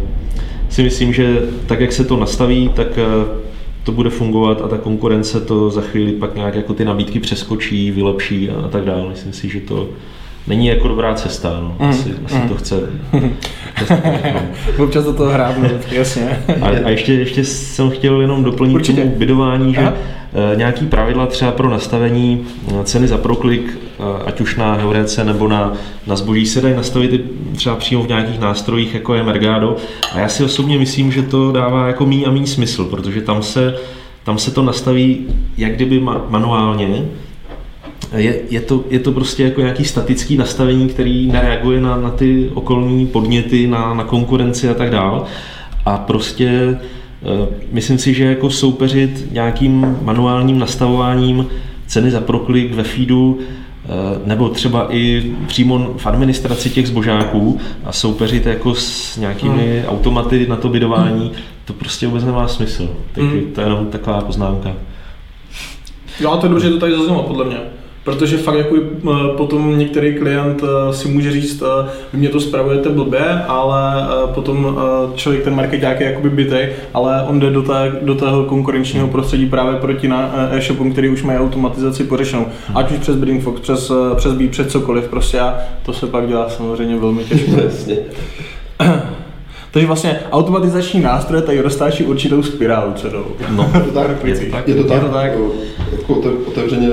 si myslím, že tak, jak se to nastaví, tak uh, to bude fungovat a ta konkurence to za chvíli pak nějak jako ty nabídky přeskočí, vylepší a tak dále. Myslím si, že to není jako dobrá cesta, no. Mm, asi, mm. asi to chce. Občas do toho hrát, jasně. a, a ještě, ještě jsem chtěl jenom doplnit Určitě. tomu bydování, že Aha. Eh, nějaký pravidla třeba pro nastavení eh, ceny za proklik, eh, ať už na Heurece nebo na, na zboží, se dají nastavit třeba přímo v nějakých nástrojích, jako je Mergado. A já si osobně myslím, že to dává jako mý a mý smysl, protože tam se, tam se to nastaví jak kdyby manuálně, je, je, to, je to prostě jako nějaký statický nastavení, který nereaguje na, na ty okolní podněty, na, na konkurenci a tak dále. A prostě Eh, myslím si, že jako soupeřit nějakým manuálním nastavováním ceny za proklik ve feedu eh, nebo třeba i přímo v administraci těch zbožáků a soupeřit jako s nějakými hmm. automaty na to bydování, hmm. to prostě vůbec nemá smysl. Takže hmm. to je jenom taková poznámka. Jo, to je dobře, že to tady zaznělo, podle mě. Protože fakt jako eh, potom některý klient eh, si může říct, eh, vy mě to spravujete blbě, ale potom člověk ten marketák je jakoby bytej, ale on jde do, té, do toho konkurenčního prostředí právě proti na e-shopům, který už mají automatizaci pořešenou. Ať už přes Bidding Fox, přes, přes B, přes cokoliv, prostě a to se pak dělá samozřejmě velmi těžko. (laughs) Takže vlastně automatizační nástroje tady roztáčí určitou spirálu celou. No, je to tak, je to tak. Je to tak. Je to tak. Jako otevřeně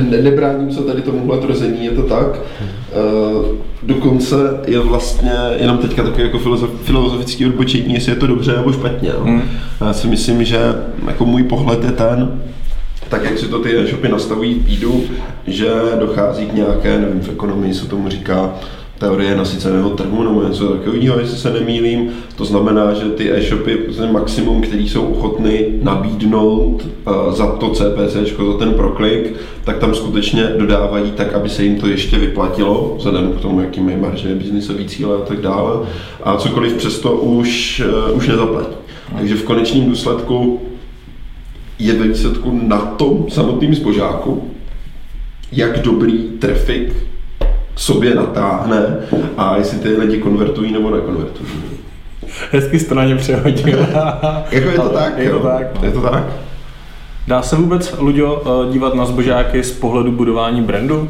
ne, nebráním se tady tomuhle tvrzení, je to tak. Uh, dokonce je vlastně jenom teďka takové jako filozof, filozofický odbočení, jestli je to dobře nebo špatně. No. Hmm. Já si myslím, že jako můj pohled je ten, tak jak si to ty e-shopy nastavují v pídu, že dochází k nějaké, nevím, v ekonomii se tomu říká, teorie nasyceného trhu nebo něco takového, jestli se nemýlím. To znamená, že ty e-shopy, maximum, který jsou ochotny nabídnout uh, za to CPC, za ten proklik, tak tam skutečně dodávají tak, aby se jim to ještě vyplatilo, vzhledem k tomu, jaký mají marže, biznisový cíle a tak dále. A cokoliv přesto už, uh, už nezaplatí. Takže v konečném důsledku je ve výsledku na tom samotným zbožáku, jak dobrý trafik sobě natáhne a jestli ty lidi konvertují nebo nekonvertují. Hezky jsi to na ně přehodil. (laughs) jako je to tak, je to tak. Je to tak. Dá se vůbec, Luďo, eh, dívat na zbožáky z pohledu budování brandu?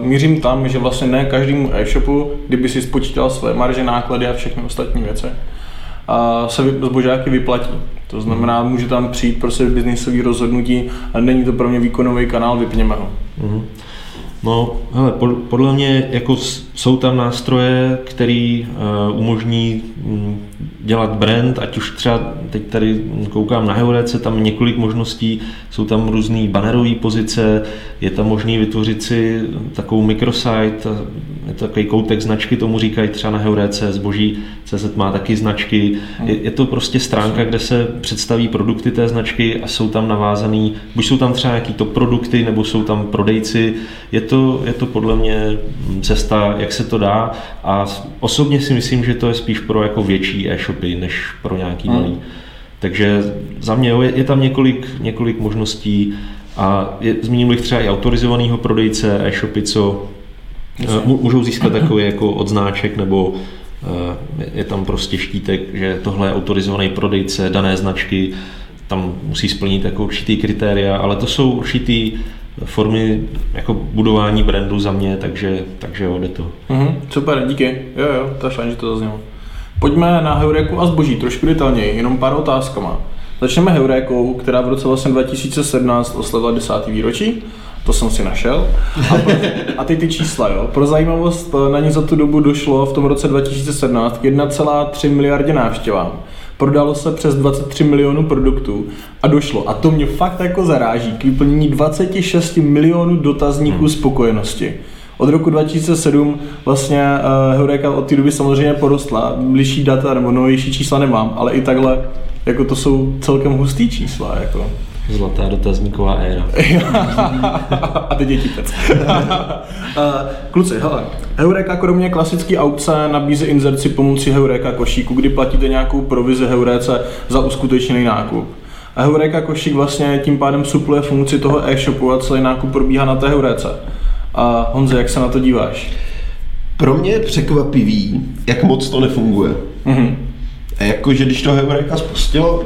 Mířím tam, že vlastně ne každému e-shopu, kdyby si spočítal své marže, náklady a všechny ostatní věci, a se zbožáky vyplatí. To znamená, může tam přijít prostě biznisový rozhodnutí a není to pro mě výkonový kanál, vypněme ho. Mm-hmm. No, hele, podle mě jako jsou tam nástroje, které uh, umožní um, dělat brand, ať už třeba teď tady koukám na Heurece, tam několik možností, jsou tam různé bannerové pozice, je tam možný vytvořit si takovou microsite, je to takový koutek značky, tomu říkají třeba na Heurece, zboží CZ má taky značky. Je, je to prostě stránka, kde se představí produkty té značky a jsou tam navázaný, buď jsou tam třeba nějaký to produkty, nebo jsou tam prodejci. Je to, je to podle mě cesta, jak se to dá a osobně si myslím, že to je spíš pro jako větší e-shopy, než pro nějaký hmm. malý. Takže za mě je, je tam několik, několik možností a je, zmíním bych třeba i autorizovaného prodejce, e-shopy, co. můžou získat (clears throat) takový jako odznáček nebo eh, je tam prostě štítek, že tohle je autorizovaný prodejce dané značky, tam musí splnit jako určitý kritéria, ale to jsou určitý formy jako budování brandu za mě, takže, takže jo, jde to. Mm-hmm, super, díky. Jo, jo, to je fajn, že to zaznělo. Pojďme na Heuréku a zboží trošku detailněji, jenom pár otázkama. Začneme Heurékou, která v roce vlastně 2017 oslavila desátý výročí. To jsem si našel. A, pro, a teď ty čísla, jo. Pro zajímavost, na ní za tu dobu došlo v tom roce 2017 k 1,3 miliardě návštěvám. Prodalo se přes 23 milionů produktů a došlo, a to mě fakt jako zaráží, k vyplnění 26 milionů dotazníků hmm. spokojenosti. Od roku 2007 vlastně uh, Heureka od té doby samozřejmě porostla. Bližší data nebo novější čísla nemám, ale i takhle jako to jsou celkem hustý čísla. Jako. Zlatá dotazníková éra. (laughs) a teď je tipec. Kluci, hele, Heureka kromě klasické aukce nabízí inzerci pomocí Heureka košíku, kdy platíte nějakou provizi Heurece za uskutečněný nákup. A Heureka košík vlastně tím pádem supluje funkci toho e-shopu a celý nákup probíhá na té Heurece. A Honze, jak se na to díváš? Pro mě je překvapivý, jak moc to nefunguje. Mm-hmm. A jakože když to Heureka spustilo,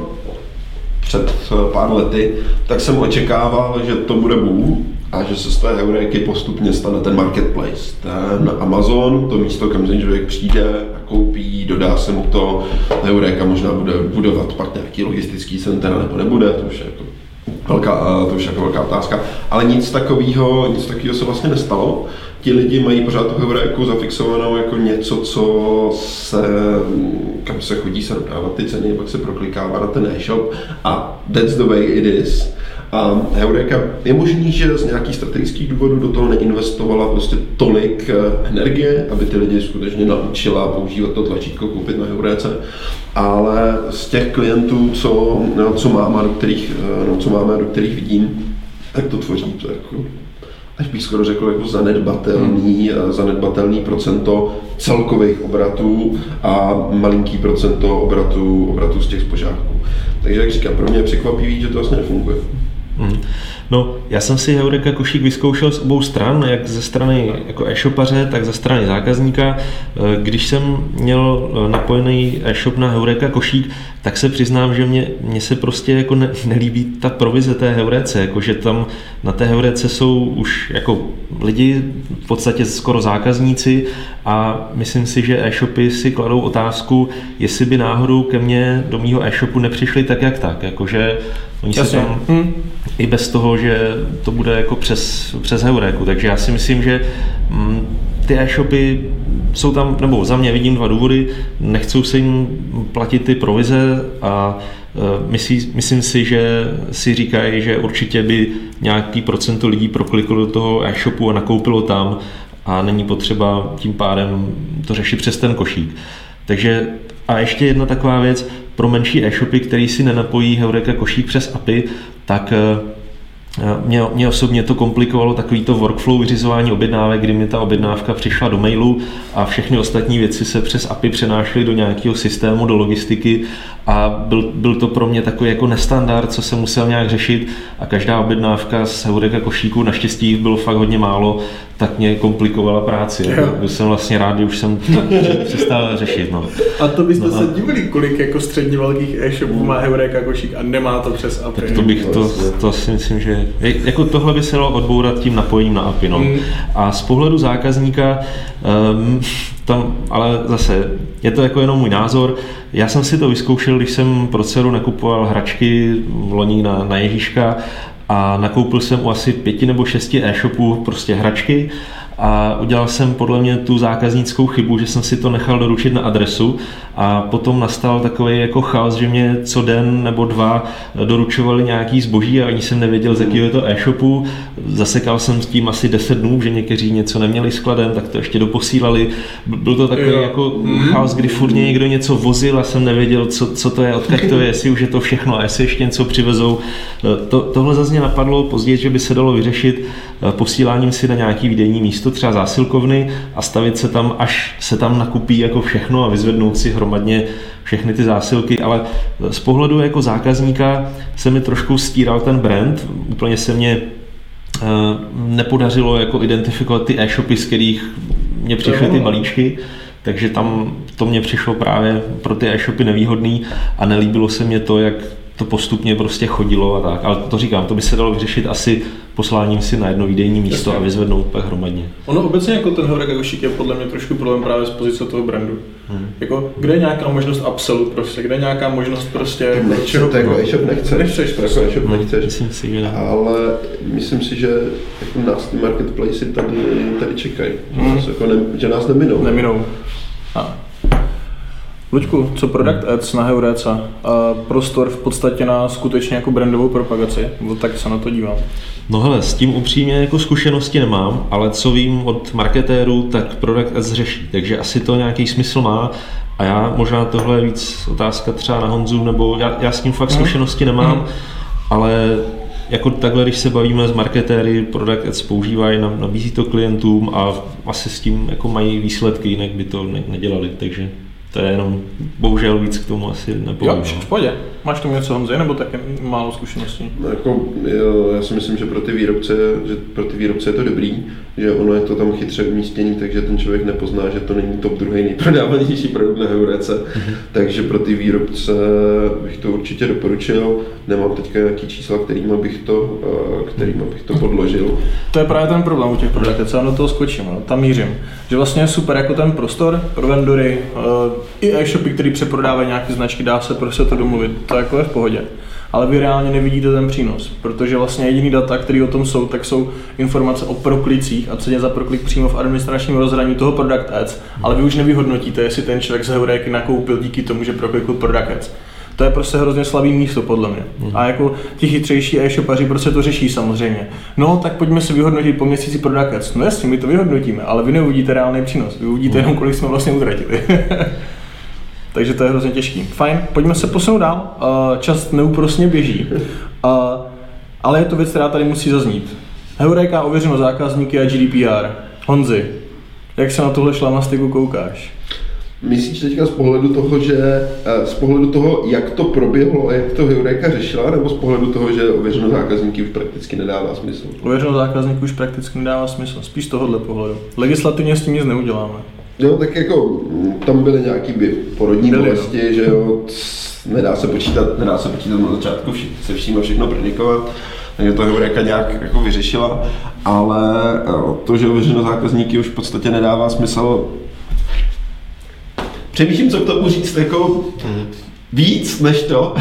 před eh, pár lety, tak jsem očekával, že to bude boom a že se z té Eureky postupně stane ten marketplace. Ten Amazon, to místo, kam ten člověk přijde koupí, dodá se mu to, Eureka možná bude budovat pak nějaký logistický center, nebo nebude, to už je jako velká, to už je jako velká otázka, ale nic takového, nic takového se vlastně nestalo ti lidi mají pořád tu heuréku zafixovanou jako něco, co se, kam se chodí se dodávat ty ceny, pak se proklikává na ten e-shop a that's the way it is. A Heureka je možný, že z nějakých strategických důvodů do toho neinvestovala prostě tolik eh, energie, aby ty lidi skutečně naučila používat to tlačítko koupit na Heuréce, ale z těch klientů, co, no, co máme, do kterých, eh, no, co máme, do kterých vidím, tak to tvoří to jako až bych skoro řekl, jako zanedbatelný, hmm. zanedbatelný procento celkových obratů a malinký procento obratů, obratů z těch spožáků. Takže jak říkám, pro mě je překvapivý, že to vlastně nefunguje. Hmm. No, já jsem si Heureka košík vyzkoušel z obou stran, jak ze strany jako e-shopaře, tak ze strany zákazníka. Eh, když jsem měl eh, napojený e-shop na Heureka košík, tak se přiznám, že mě, mě se prostě jako ne, (laughs) nelíbí ta provize té Heurece, jako že tam na té Heurece jsou už jako lidi, v podstatě skoro zákazníci a myslím si, že e-shopy si kladou otázku, jestli by náhodou ke mně do mýho e-shopu nepřišli tak jak tak, jakože Oni se tam hmm. i bez toho, že to bude jako přes, přes Heuréku. Takže já si myslím, že mm, ty e-shopy jsou tam, nebo za mě vidím dva důvody, nechcou se jim platit ty provize a e, myslí, myslím si, že si říkají, že určitě by nějaký procento lidí prokliklo do toho e-shopu a nakoupilo tam a není potřeba tím pádem to řešit přes ten košík. Takže a ještě jedna taková věc, pro menší e-shopy, který si nenapojí Heureka košík přes API, tak e, mě, mě osobně to komplikovalo takový to workflow vyřizování objednávek, kdy mi ta objednávka přišla do mailu a všechny ostatní věci se přes API přenášely do nějakého systému, do logistiky a byl, byl to pro mě takový jako nestandard, co jsem musel nějak řešit a každá objednávka z Heureka košíku, naštěstí bylo fakt hodně málo, tak mě komplikovala práci. Jo. Byl jsem vlastně rád, že už jsem (laughs) to přestal řešit. No. A to byste no, se divili, kolik jako středně velkých e-shopů má Heureka košík a nemá to přes API. Tak to bych, to, to si myslím, že jako tohle by se dalo odbourat tím napojením na API. No. Mm. A z pohledu zákazníka, um, tam, ale zase, je to jako jenom můj názor. Já jsem si to vyzkoušel, když jsem pro dceru nakupoval hračky v loni na, na Ježíška a nakoupil jsem u asi pěti nebo šesti e-shopů prostě hračky a udělal jsem podle mě tu zákaznickou chybu, že jsem si to nechal doručit na adresu a potom nastal takový jako chaos, že mě co den nebo dva doručovali nějaký zboží a ani jsem nevěděl, z jakého je to e-shopu. Zasekal jsem s tím asi 10 dnů, že někteří něco neměli skladem, tak to ještě doposílali. Byl to takový jo. jako mm. chaos, kdy furt někdo něco vozil a jsem nevěděl, co, co to je, odkud to je, jestli už je to všechno a jestli ještě něco přivezou. To, tohle zase mě napadlo později, že by se dalo vyřešit posíláním si na nějaký výdejní místo, třeba zásilkovny a stavit se tam, až se tam nakupí jako všechno a vyzvednout si hromadně všechny ty zásilky, ale z pohledu jako zákazníka se mi trošku stíral ten brand, úplně se mě eh, nepodařilo jako identifikovat ty e-shopy, z kterých mě přišly ty balíčky, takže tam to mě přišlo právě pro ty e-shopy nevýhodný a nelíbilo se mě to, jak to postupně prostě chodilo a tak. Ale to říkám, to by se dalo vyřešit asi posláním si na jedno výdejní místo Jasně. a vyzvednout pak hromadně. Ono obecně jako ten Horek Agošik je podle mě trošku problém právě z pozice toho brandu. Hmm. Jako, kde je nějaká možnost absolut prostě, kde je nějaká možnost prostě nechce, čeho to jako e-shop nechceš, nechceš prostě. Jako e-shop no, nechceš, myslím si, že ale myslím si, že jako nás ty marketplace tady, tady čekají, hmm. jako ne, že nás neminou. Neminou. A. Luďku, co Product Ads na Heurece? prostor v podstatě na skutečně jako brandovou propagaci, tak se na to dívám. No hele, s tím upřímně jako zkušenosti nemám, ale co vím od marketérů, tak Product Ads řeší, takže asi to nějaký smysl má a já možná tohle je víc otázka třeba na Honzu, nebo já, já s tím fakt mhm. zkušenosti nemám, mm. ale jako takhle, když se bavíme s marketéry, Product Ads používají, nabízí to klientům a asi s tím jako mají výsledky, jinak by to ne, nedělali, takže to je jenom, bohužel víc k tomu asi nepovím. Jo, v pohodě. Máš tomu něco Honzi, nebo také málo zkušeností? No, jako, jo, já si myslím, že pro ty výrobce, že pro ty výrobce je to dobrý, že ono je to tam chytře umístění, takže ten člověk nepozná, že to není top druhý nejprodávanější produkt na Heurece. Mm-hmm. (laughs) Takže pro ty výrobce bych to určitě doporučil. Nemám teďka nějaký čísla, kterýma bych to, eh, kterýma bych to podložil. To je právě ten problém u těch produktů, co já do toho skočím, no, tam mířím. Že vlastně je super jako ten prostor pro vendory, uh, i e-shopy, který přeprodávají nějaké značky, dá se prostě to domluvit, to jako je v pohodě. Ale vy reálně nevidíte ten přínos, protože vlastně jediný data, které o tom jsou, tak jsou informace o proklicích a ceně za proklik přímo v administračním rozhraní toho Product Ads, ale vy už nevyhodnotíte, jestli ten člověk z Heuréky nakoupil díky tomu, že proklikl Product Ads. To je prostě hrozně slabý místo, podle mě. Mm. A jako ti chytřejší e-shopaři prostě to řeší samozřejmě. No, tak pojďme si vyhodnotit po měsíci Product Ads. No jasně, my to vyhodnotíme, ale vy neuvidíte reálný přínos. Vy uvidíte mm. jenom, kolik jsme vlastně utratili. (laughs) Takže to je hrozně těžký. Fajn, pojďme se posunout dál. Čas neúprosně běží. Ale je to věc, která tady musí zaznít. Heureka ověřeno zákazníky a GDPR. Honzi, jak se na tohle šlamastiku koukáš? Myslíš teďka z pohledu toho, že eh, z pohledu toho, jak to proběhlo a jak to Heureka řešila, nebo z pohledu toho, že ověřeno zákazníky už prakticky nedává smysl? Ověřeno zákazníky už prakticky nedává smysl, spíš z tohohle pohledu. Legislativně s tím nic neuděláme. Jo, tak jako tam byly nějaký by porodní byly, bolesti, no. že jo, nedá se počítat, nedá se počítat na začátku vši, se vším a všechno predikovat, takže to Heureka nějak jako vyřešila, ale eh, to, že ověřeno zákazníky už v podstatě nedává smysl Přemýšlím, co k tomu říct jako víc než to,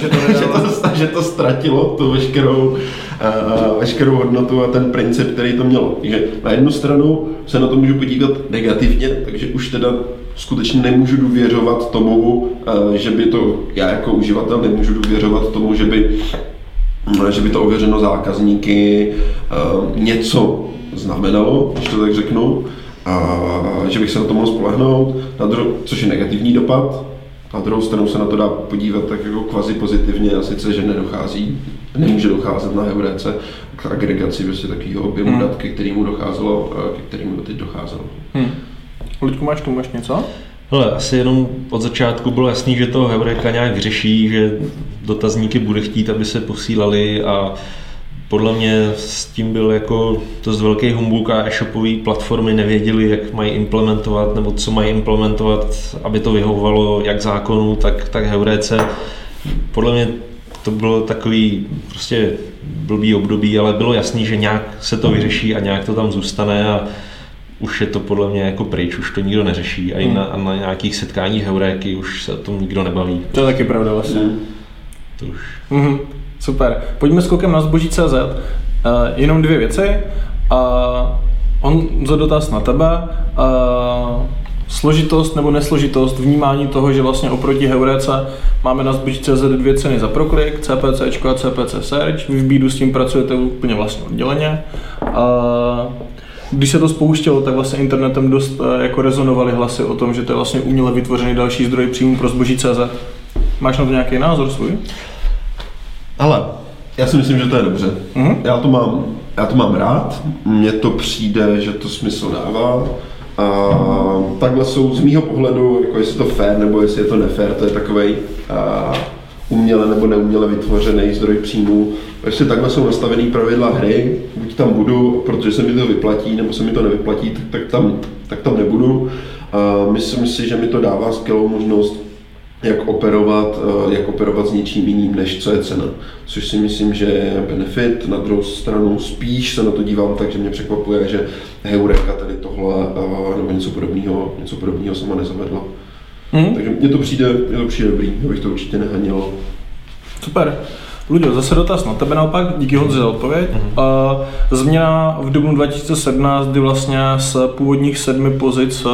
že, to (laughs) že, to, že to ztratilo tu veškerou a veškerou hodnotu a ten princip, který to mělo. Takže na jednu stranu se na to můžu podívat negativně, takže už teda skutečně nemůžu důvěřovat tomu, že by to, já jako uživatel nemůžu důvěřovat tomu, že by že by to ověřeno zákazníky něco znamenalo, když to tak řeknu, a že bych se na to mohl spolehnout, na dru- což je negativní dopad. Na druhou stranu se na to dá podívat tak jako kvazi pozitivně, a sice, že nedochází, nemůže docházet na Heurece k agregaci prostě takového objemu hmm. dat, ke kterému docházelo, ke kterému teď docházelo. Hmm. Ludku, máš tomu ještě něco? Hele, asi jenom od začátku bylo jasný, že to Heureka nějak vyřeší, že dotazníky bude chtít, aby se posílali a podle mě s tím byl jako to z velký humbuk a e-shopové platformy nevěděli, jak mají implementovat nebo co mají implementovat, aby to vyhovovalo jak zákonu, tak, tak Heuréce. Podle mě to bylo takový prostě blbý období, ale bylo jasný, že nějak se to vyřeší a nějak to tam zůstane a už je to podle mě jako pryč, už to nikdo neřeší a i na, na nějakých setkáních heuréky už se o tom nikdo nebaví. To je taky pravda vlastně. To už. Mm-hmm. Super. Pojďme skokem na zboží.cz. Uh, eh, jenom dvě věci. Uh, on za dotaz na tebe. Uh, složitost nebo nesložitost vnímání toho, že vlastně oproti Heurece máme na zboží.cz dvě ceny za proklik, CPC a CPC Search. Vy v Bídu s tím pracujete úplně vlastně odděleně. Uh, když se to spouštělo, tak vlastně internetem dost jako rezonovaly hlasy o tom, že to je vlastně uměle vytvořený další zdroj příjmu pro zboží.cz. Máš na to nějaký názor svůj? Ale já si myslím, že to je dobře. Mm-hmm. Já, to mám, já to mám rád, mně to přijde, že to smysl dává. A takhle jsou z mýho pohledu, jako jestli to fair nebo jestli je to nefér, to je takový uměle nebo neuměle vytvořený zdroj příjmu. Jestli takhle jsou nastavený pravidla hry, buď tam budu, protože se mi to vyplatí, nebo se mi to nevyplatí, tak, tak, tam, tak tam nebudu. A myslím si, že mi to dává skvělou možnost jak operovat, eh, jak operovat s něčím jiným, než co je cena. Což si myslím, že je benefit. Na druhou stranu spíš se na to dívám tak, že mě překvapuje, že Heureka tady tohle eh, nebo něco podobného, něco podobného sama nezavedla. Mm. Takže mně to přijde, mně to přijde dobrý, abych to určitě nehanil. Super. Luďo, zase dotaz na tebe naopak, díky Honzi za odpověď. Mm-hmm. Změna v dubnu 2017, kdy vlastně z původních sedmi pozic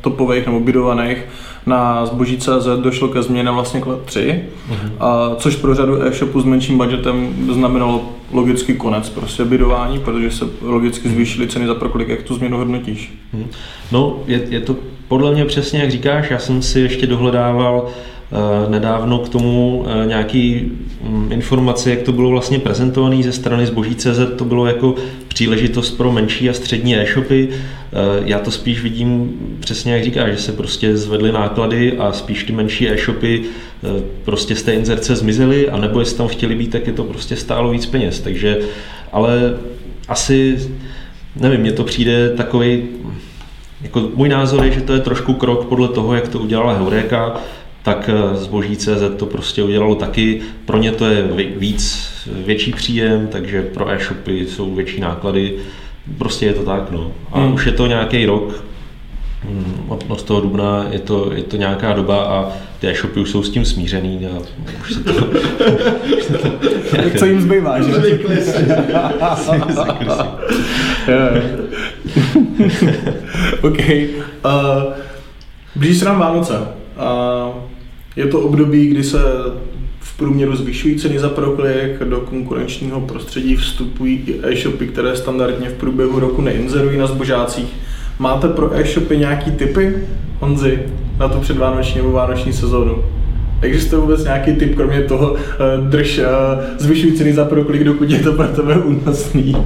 topových nebo bydovaných na zboží.cz došlo ke změně vlastně k 3, uh-huh. a, což pro řadu e-shopů s menším budgetem znamenalo logicky konec prostě bydování, protože se logicky zvýšily ceny za proklik, jak tu změnu hodnotíš? Uh-huh. No, je, je to podle mě přesně jak říkáš, já jsem si ještě dohledával nedávno k tomu eh, nějaký mm, informace, jak to bylo vlastně prezentované ze strany zboží.cz, to bylo jako příležitost pro menší a střední e-shopy. Eh, já to spíš vidím přesně jak říkáš, že se prostě zvedly náklady a spíš ty menší e-shopy prostě z té inzerce zmizely, a nebo jestli tam chtěli být, tak je to prostě stálo víc peněz. Takže, ale asi, nevím, mně to přijde takový, jako můj názor je, že to je trošku krok podle toho, jak to udělala Heureka, tak eh, zboží CZ to prostě udělalo taky. Pro ně to je víc, větší příjem, takže pro e-shopy jsou větší náklady. Prostě je to tak, no. A hmm. už je to nějaký rok, hm, od, od toho dubna je to, je to nějaká doba a ty e-shopy už jsou s tím smířený a už se to... (laughs) tak co jim zbývá, že? Zvykli si. (laughs) OK. Uh, blíží se nám Vánoce. Uh, je to období, kdy se v průměru zvyšují ceny za proklik, do konkurenčního prostředí vstupují i e-shopy, které standardně v průběhu roku neinzerují na zbožácích. Máte pro e-shopy nějaký typy, Honzi, na tu předvánoční nebo vánoční sezónu? Existuje vůbec nějaký typ, kromě toho eh, drž, eh, zvyšují ceny za proklik, dokud je to pro tebe únosný?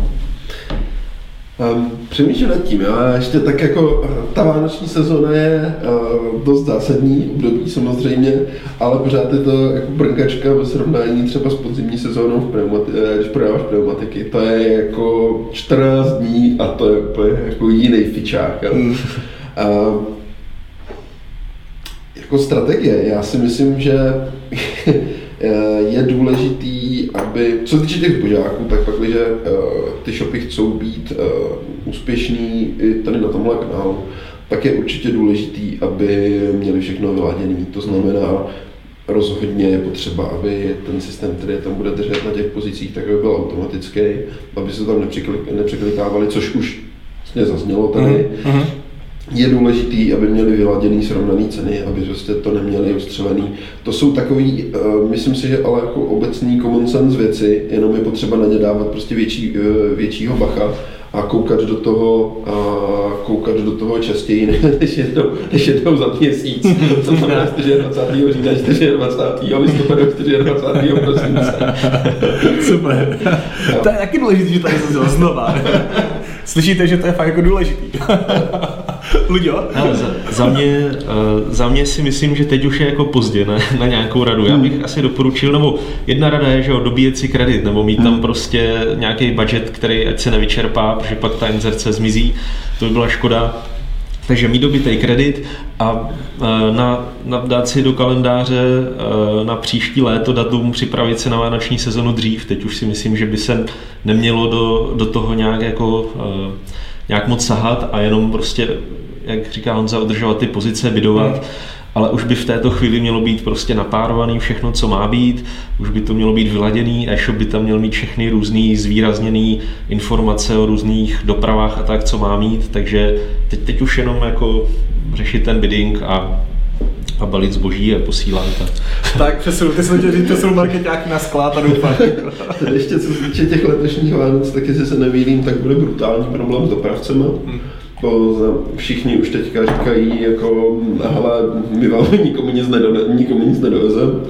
Um, přemýšlím nad tím, jo. ještě tak jako eh, ta vánoční sezóna je uh, dost zásadní období samozřejmě, ale pořád je to jako brnkačka ve srovnání třeba s podzimní sezónou, v pneumati- eh, když prodáváš pneumatiky. To je jako 14 dní a to je úplně jako jiný fičák. Jo. Hmm. Uh, jako strategie, já si myslím, že je důležitý, aby, co týče těch zbožáků, tak pak, když eh, ty shopy chcou být eh, úspěšný i tady na tomhle kanálu, tak je určitě důležitý, aby měli všechno vyladěné. To znamená, rozhodně je potřeba, aby ten systém, který tam bude držet na těch pozicích, tak aby byl automatický, aby se tam nepřeklikávali, což už vlastně zaznělo tady. Mm-hmm je důležitý, aby měli vyladěný srovnaný ceny, aby prostě to neměli ustřelený. To jsou takový, uh, myslím si, že ale jako obecný common sense věci, jenom je potřeba na ně dávat prostě větší, uh, většího bacha a koukat do toho, a koukat do toho častěji, (laughs) než jednou, než jednou za měsíc. To znamená 24. října, 24. listopadu, 24. prosince. (laughs) Super. To je taky důležité, že tady zaznělo znova. (laughs) Slyšíte, že to je fakt jako důležitý. (laughs) Luďo? Za, za, mě, uh, za mě si myslím, že teď už je jako pozdě na, (laughs) na nějakou radu. Já bych hmm. asi doporučil, nebo jedna rada je, že jo, dobíjet si kredit, nebo mít hmm. tam prostě nějaký budget, který ať se nevyčerpá, protože pak ta inzerce zmizí. To by byla škoda. Takže mít dobitý kredit a na, na, dát si do kalendáře na příští léto datum připravit se na vánoční sezonu dřív. Teď už si myslím, že by se nemělo do, do toho nějak jako nějak moc sahat a jenom prostě, jak říká Honza, udržovat ty pozice, bydovat. Hmm. Ale už by v této chvíli mělo být prostě napárovaný všechno, co má být, už by to mělo být vyladěný, e-shop by tam měl mít všechny různé zvýrazněné informace o různých dopravách a tak, co má mít, takže teď, teď už jenom jako řešit ten bidding a a balit zboží a posílat. A... tak přesun, ty jsem chtěl říct, přesun marketák na sklad a doufám. (laughs) Ještě co se týče těch letošních Vánoc, tak jestli se nemýlím, tak bude brutální problém s dopravcema. Hmm to všichni už teďka říkají, jako, hele, my vám (laughs) nikomu nic, nedo, nikomu nic nedovezem,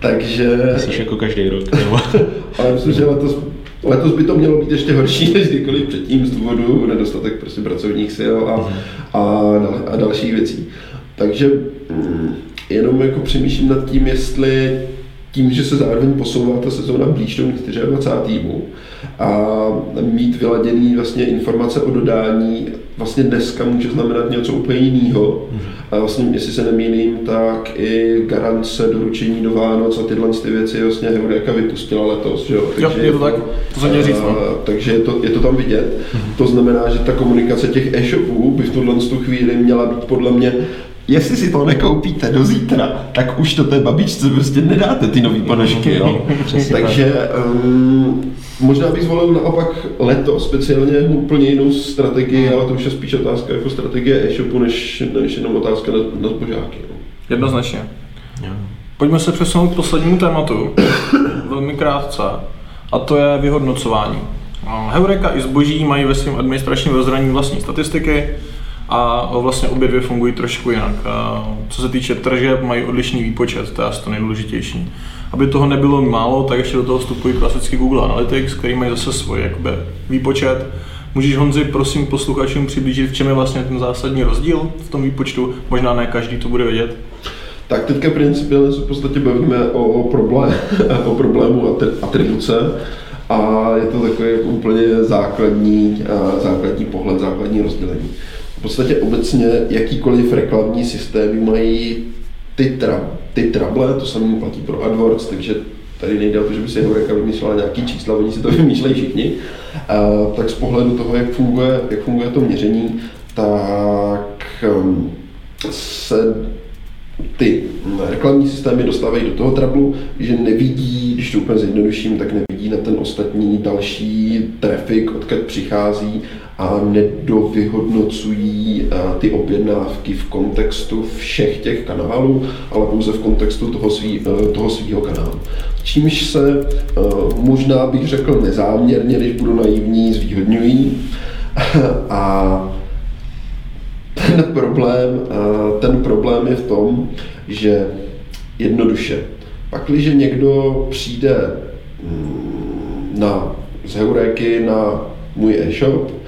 takže... Myslíš jako každý rok, (laughs) ale myslím, že letos, letos by to mělo být ještě horší než kdykoliv předtím z důvodu nedostatek prostě pracovních sil a, mhm. a, a dalších věcí. Takže mm, jenom jako přemýšlím nad tím, jestli tím, že se zároveň posouvá ta sezóna blíž tomu 24. a mít vyladěný vlastně informace o dodání vlastně dneska může znamenat něco úplně jiného. A vlastně, jestli se nemýlím, tak i garance doručení do Vánoc a tyhle ty věci vlastně Heureka vypustila letos. Že jo? Takže jo, je to tak, to jsem říct. No. Takže je to, je to tam vidět. Mhm. To znamená, že ta komunikace těch e-shopů by v tuhle chvíli měla být podle mě jestli si to nekoupíte do zítra, tak už to té babičce prostě nedáte ty nový ponožky, jo. (laughs) Takže um, možná bych zvolil naopak leto, speciálně úplně jinou strategii, ale to už je spíš otázka jako strategie e-shopu, než, než jenom otázka na, na zbožáky. No. Jednoznačně. Pojďme se přesunout k poslednímu tématu, velmi krátce, a to je vyhodnocování. Heureka i zboží mají ve svém administračním rozhraní vlastní statistiky, a vlastně obě dvě fungují trošku jinak. Co se týče tržeb, mají odlišný výpočet, to je asi to nejdůležitější. Aby toho nebylo málo, tak ještě do toho vstupují klasicky Google Analytics, který mají zase svůj jakoby, výpočet. Můžeš Honzi, prosím, posluchačům přiblížit, v čem je vlastně ten zásadní rozdíl v tom výpočtu? Možná ne každý to bude vědět. Tak teďka principiálně se v podstatě bavíme o, problém, (laughs) o problému atribuce a je to takový úplně základní, základní pohled, základní rozdělení v podstatě obecně jakýkoliv reklamní systémy mají ty, tra, ty trable, to samé platí pro AdWords, takže tady nejde o to, že by si Eureka vymyslela nějaký čísla, oni si to (laughs) vymýšlejí všichni, a, tak z pohledu toho, jak funguje, jak funguje to měření, tak um, se ty reklamní systémy dostávají do toho trablu, že nevidí, když to úplně zjednoduším, tak nevidí na ten ostatní další trafik, odkud přichází a nedovyhodnocují ty objednávky v kontextu všech těch kanálů, ale pouze v kontextu toho, svý, e, toho svýho kanálu. Čímž se e, možná bych řekl nezáměrně, když budu naivní, zvýhodňují (laughs) a ten problém, ten problém je v tom, že jednoduše, pakliže někdo přijde mm, na, z Heuréky na můj e-shop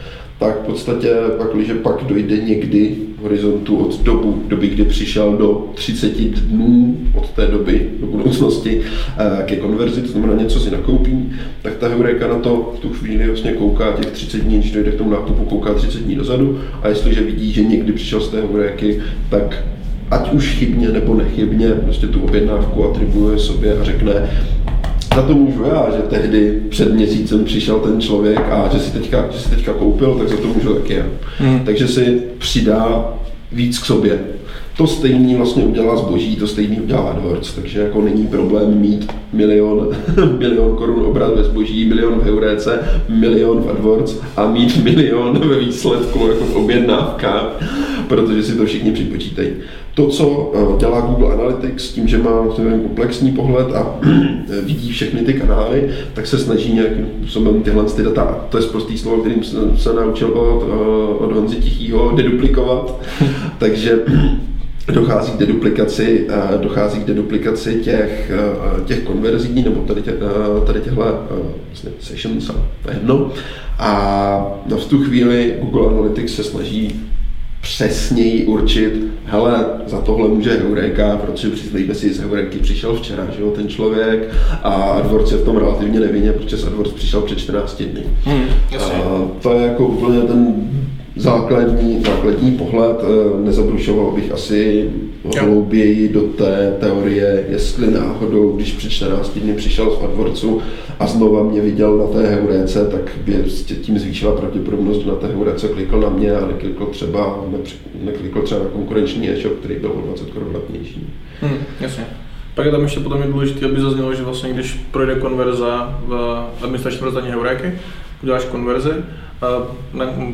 tak v podstatě pak, když pak dojde někdy horizontu od dobu, doby, kdy přišel do 30 dnů od té doby do budoucnosti eh, ke konverzi, to znamená něco si nakoupí, tak ta Heureka na to v tu chvíli vlastně kouká těch 30 dní, když dojde k tomu nákupu, kouká 30 dní dozadu. A jestliže vidí, že někdy přišel z té Heuréky, tak ať už chybně nebo nechybně, prostě tu objednávku atribuje sobě a řekne, za to můžu já, že tehdy před měsícem přišel ten člověk a že si teďka, že si teďka koupil, tak za to můžu taky já. Hmm. Takže si přidá víc k sobě. To stejný vlastně udělá zboží, to stejný udělá AdWords, takže jako není problém mít milion, (laughs) milion korun obrat ve zboží, milion v Euréce, milion v AdWords a mít milion ve výsledku jako v objednávkách, protože si to všichni připočítají. To, co eh, dělá Google Analytics tím, že má komplexní pohled a (clears throat) vidí všechny ty kanály, tak se snaží nějakým způsobem tyhle ty data, to je prostý slovo, kterým jsem se naučil od, eh, od Honzi Tichýho, deduplikovat. (laughs) Takže (clears throat) dochází k deduplikaci, eh, dochází k deduplikaci těch, těch konverzí, nebo tady, tě, tady těchto vlastně sessions a jedno. A v tu chvíli Google Analytics se snaží přesněji určit, hele, za tohle může Eureka, protože přiznejme si, z Eureky přišel včera, že jo, ten člověk a AdWords je v tom relativně nevinně, protože z AdWords přišel před 14 dny. Hmm, a to je jako úplně ten základní, základní pohled. Eh, nezabrušoval bych asi hlouběji do té teorie, jestli náhodou, když před 14 dny přišel z AdWordsu a znova mě viděl na té heuréce, tak by tím zvýšila pravděpodobnost, že na té heuréce klikl na mě a neklikl třeba, neklikl třeba na konkurenční e-shop, který byl o 20 korun levnější. Hmm, jasně. Pak je tam ještě potom je důležité, aby zaznělo, že vlastně když projde konverza v administračním rozdaní Heuréky, uděláš konverzi,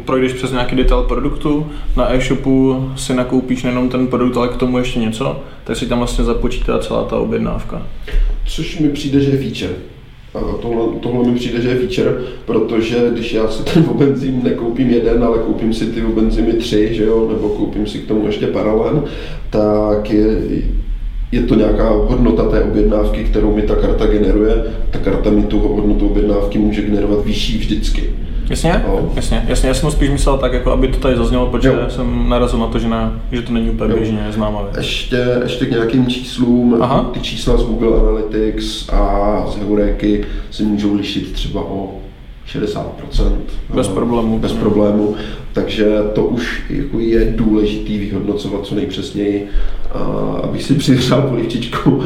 projdeš přes nějaký detail produktu, na e-shopu si nakoupíš nejenom ten produkt, ale k tomu ještě něco, tak si tam vlastně započítá celá ta objednávka. Což mi přijde, že je feature. Tohle, tohle mi přijde, že je feature, protože když já si ten obenzym nekoupím jeden, ale koupím si ty obenzymy tři, že jo, nebo koupím si k tomu ještě paralen, tak je, je to nějaká hodnota té objednávky, kterou mi ta karta generuje. Ta karta mi tu hodnotu objednávky může generovat vyšší vždycky. Jasně, no. jasně, jasně, já jsem spíš myslel tak, jako aby to tady zaznělo, protože jo. jsem narazil na to, že, ne, že to není úplně běžně známá věc. Ještě, ještě k nějakým číslům, Aha. ty čísla z Google Analytics a z Heuréky si můžou lišit třeba o 60%. Bez problému. Bez problému. Takže to už jako je důležitý vyhodnocovat co nejpřesněji, abych si přihřál polivčičku.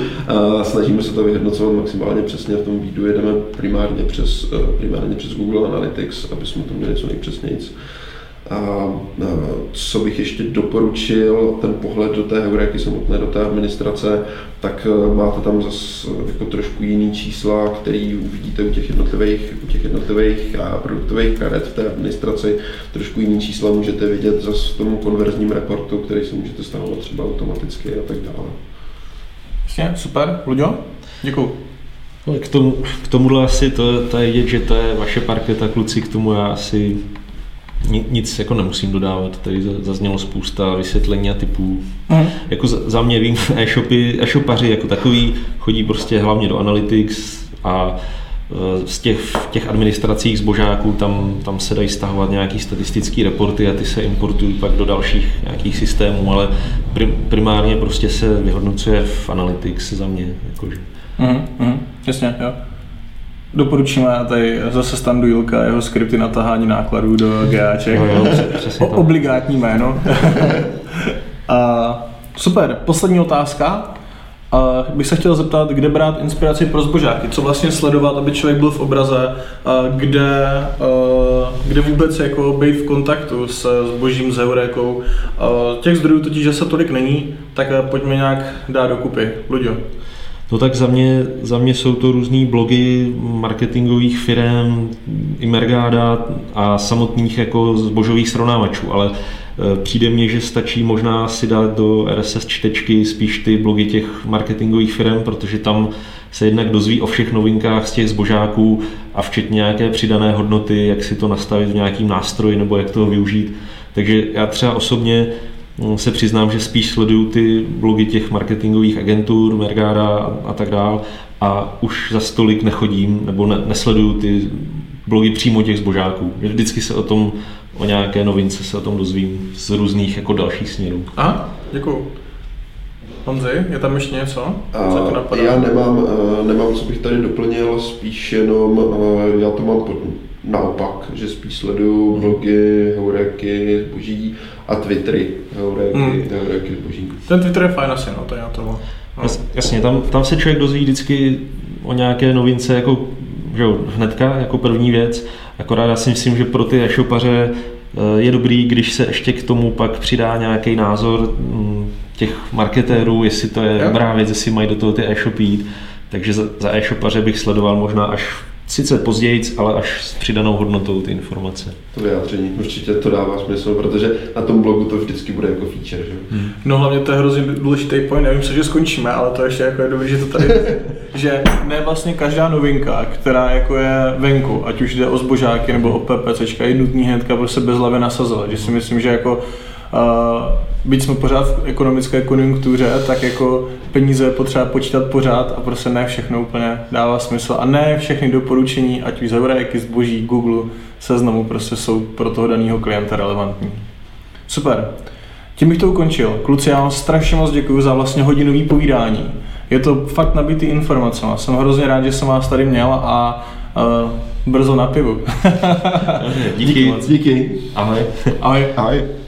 Snažíme se to vyhodnocovat maximálně přesně. V tom výdu jedeme primárně přes, primárně přes Google Analytics, aby jsme to měli co nejpřesněji. A co bych ještě doporučil, ten pohled do té heuréky samotné, do té administrace, tak e, máte tam zase jako trošku jiný čísla, který uvidíte u těch jednotlivých, u těch jednotlivých produktových karet v té administraci. Trošku jiný čísla můžete vidět zase v tom konverzním reportu, který si můžete stahovat třeba automaticky a tak dále. Jasně, super. Luďo, děkuji. No, k, tomu, k tomuhle asi to, to je vidět, že to je vaše parketa, kluci, k tomu já asi nic jako nemusím dodávat, tady zaznělo spousta vysvětlení a typů. Mm. Jako za, mě vím, (laughs) e-shopy, e-shopaři jako takový chodí prostě hlavně do Analytics a e, z těch, těch administracích zbožáků tam, tam se dají stahovat nějaký statistický reporty a ty se importují pak do dalších nějakých systémů, ale prim, primárně prostě se vyhodnocuje v Analytics za mě. Jakože. Mm, mm, jasně, jo. Doporučíme tady zase standu Jilka, jeho skripty na tahání nákladů do GAček. No, jo, přesně (laughs) Obligátní jméno. (laughs) a, super, poslední otázka. A bych se chtěl zeptat, kde brát inspiraci pro zbožáky, co vlastně sledovat, aby člověk byl v obraze, a kde, a, kde vůbec jako být v kontaktu s zbožím, s Eurékou. Těch zdrojů totiž že se tolik není, tak pojďme nějak dát dokupy. Luďo. No tak za mě, za mě jsou to různý blogy marketingových firm, Imergáda a samotných jako zbožových srovnávačů, ale e, přijde mně, že stačí možná si dát do RSS čtečky spíš ty blogy těch marketingových firm, protože tam se jednak dozví o všech novinkách z těch zbožáků a včetně nějaké přidané hodnoty, jak si to nastavit v nějakým nástroji nebo jak toho využít. Takže já třeba osobně se přiznám, že spíš sleduju ty blogy těch marketingových agentur, Mergada a tak dál a už za stolik nechodím nebo ne, nesleduju ty blogy přímo těch zbožáků. Vždycky se o tom, o nějaké novince se o tom dozvím z různých jako dalších směrů. Aha, děkuju. Honzi, je tam ještě něco? Co já nemám, eh, nemám, co bych tady doplnil, spíš jenom, eh, já to mám pod, naopak, že spíš sleduju blogy, heuréky, zboží a twittery, heuréky, hmm. heuréky zboží. Ten Twitter je fajn asi, no, to je na to. No. Jasně, tam, tam se člověk dozví vždycky o nějaké novince jako že jo, hnedka jako první věc, akorát já si myslím, že pro ty e-shopaře je dobrý, když se ještě k tomu pak přidá nějaký názor mm, těch marketérů, jestli to je dobrá věc, jestli mají do toho ty e-shopy jít. Takže za, za e-shopaře bych sledoval možná až sice později, ale až s přidanou hodnotou ty informace. To vyjádření, určitě to dává smysl, protože na tom blogu to vždycky bude jako feature, že? Hmm. No hlavně to je hrozně důležitý point, nevím se, že skončíme, ale to ještě jako je dobré, že to tady (laughs) že ne vlastně každá novinka, která jako je venku, ať už jde o zbožáky nebo o PPCčka, je nutný hnedka prostě bez hlavy nasazovat, že si myslím, že jako byť jsme pořád v ekonomické konjunktuře, tak jako peníze je potřeba počítat pořád a prostě ne všechno úplně dává smysl. A ne všechny doporučení, ať už z Eureka, zboží, Google, seznamu, prostě jsou pro toho daného klienta relevantní. Super. Tím bych to ukončil. Kluci, já vám strašně moc děkuji za vlastně hodinový povídání. Je to fakt nabitý informacemi. Jsem hrozně rád, že jsem vás tady měl a uh, brzo na pivu. (laughs) díky. Díky. Ahoj. Ahoj. Ahoj.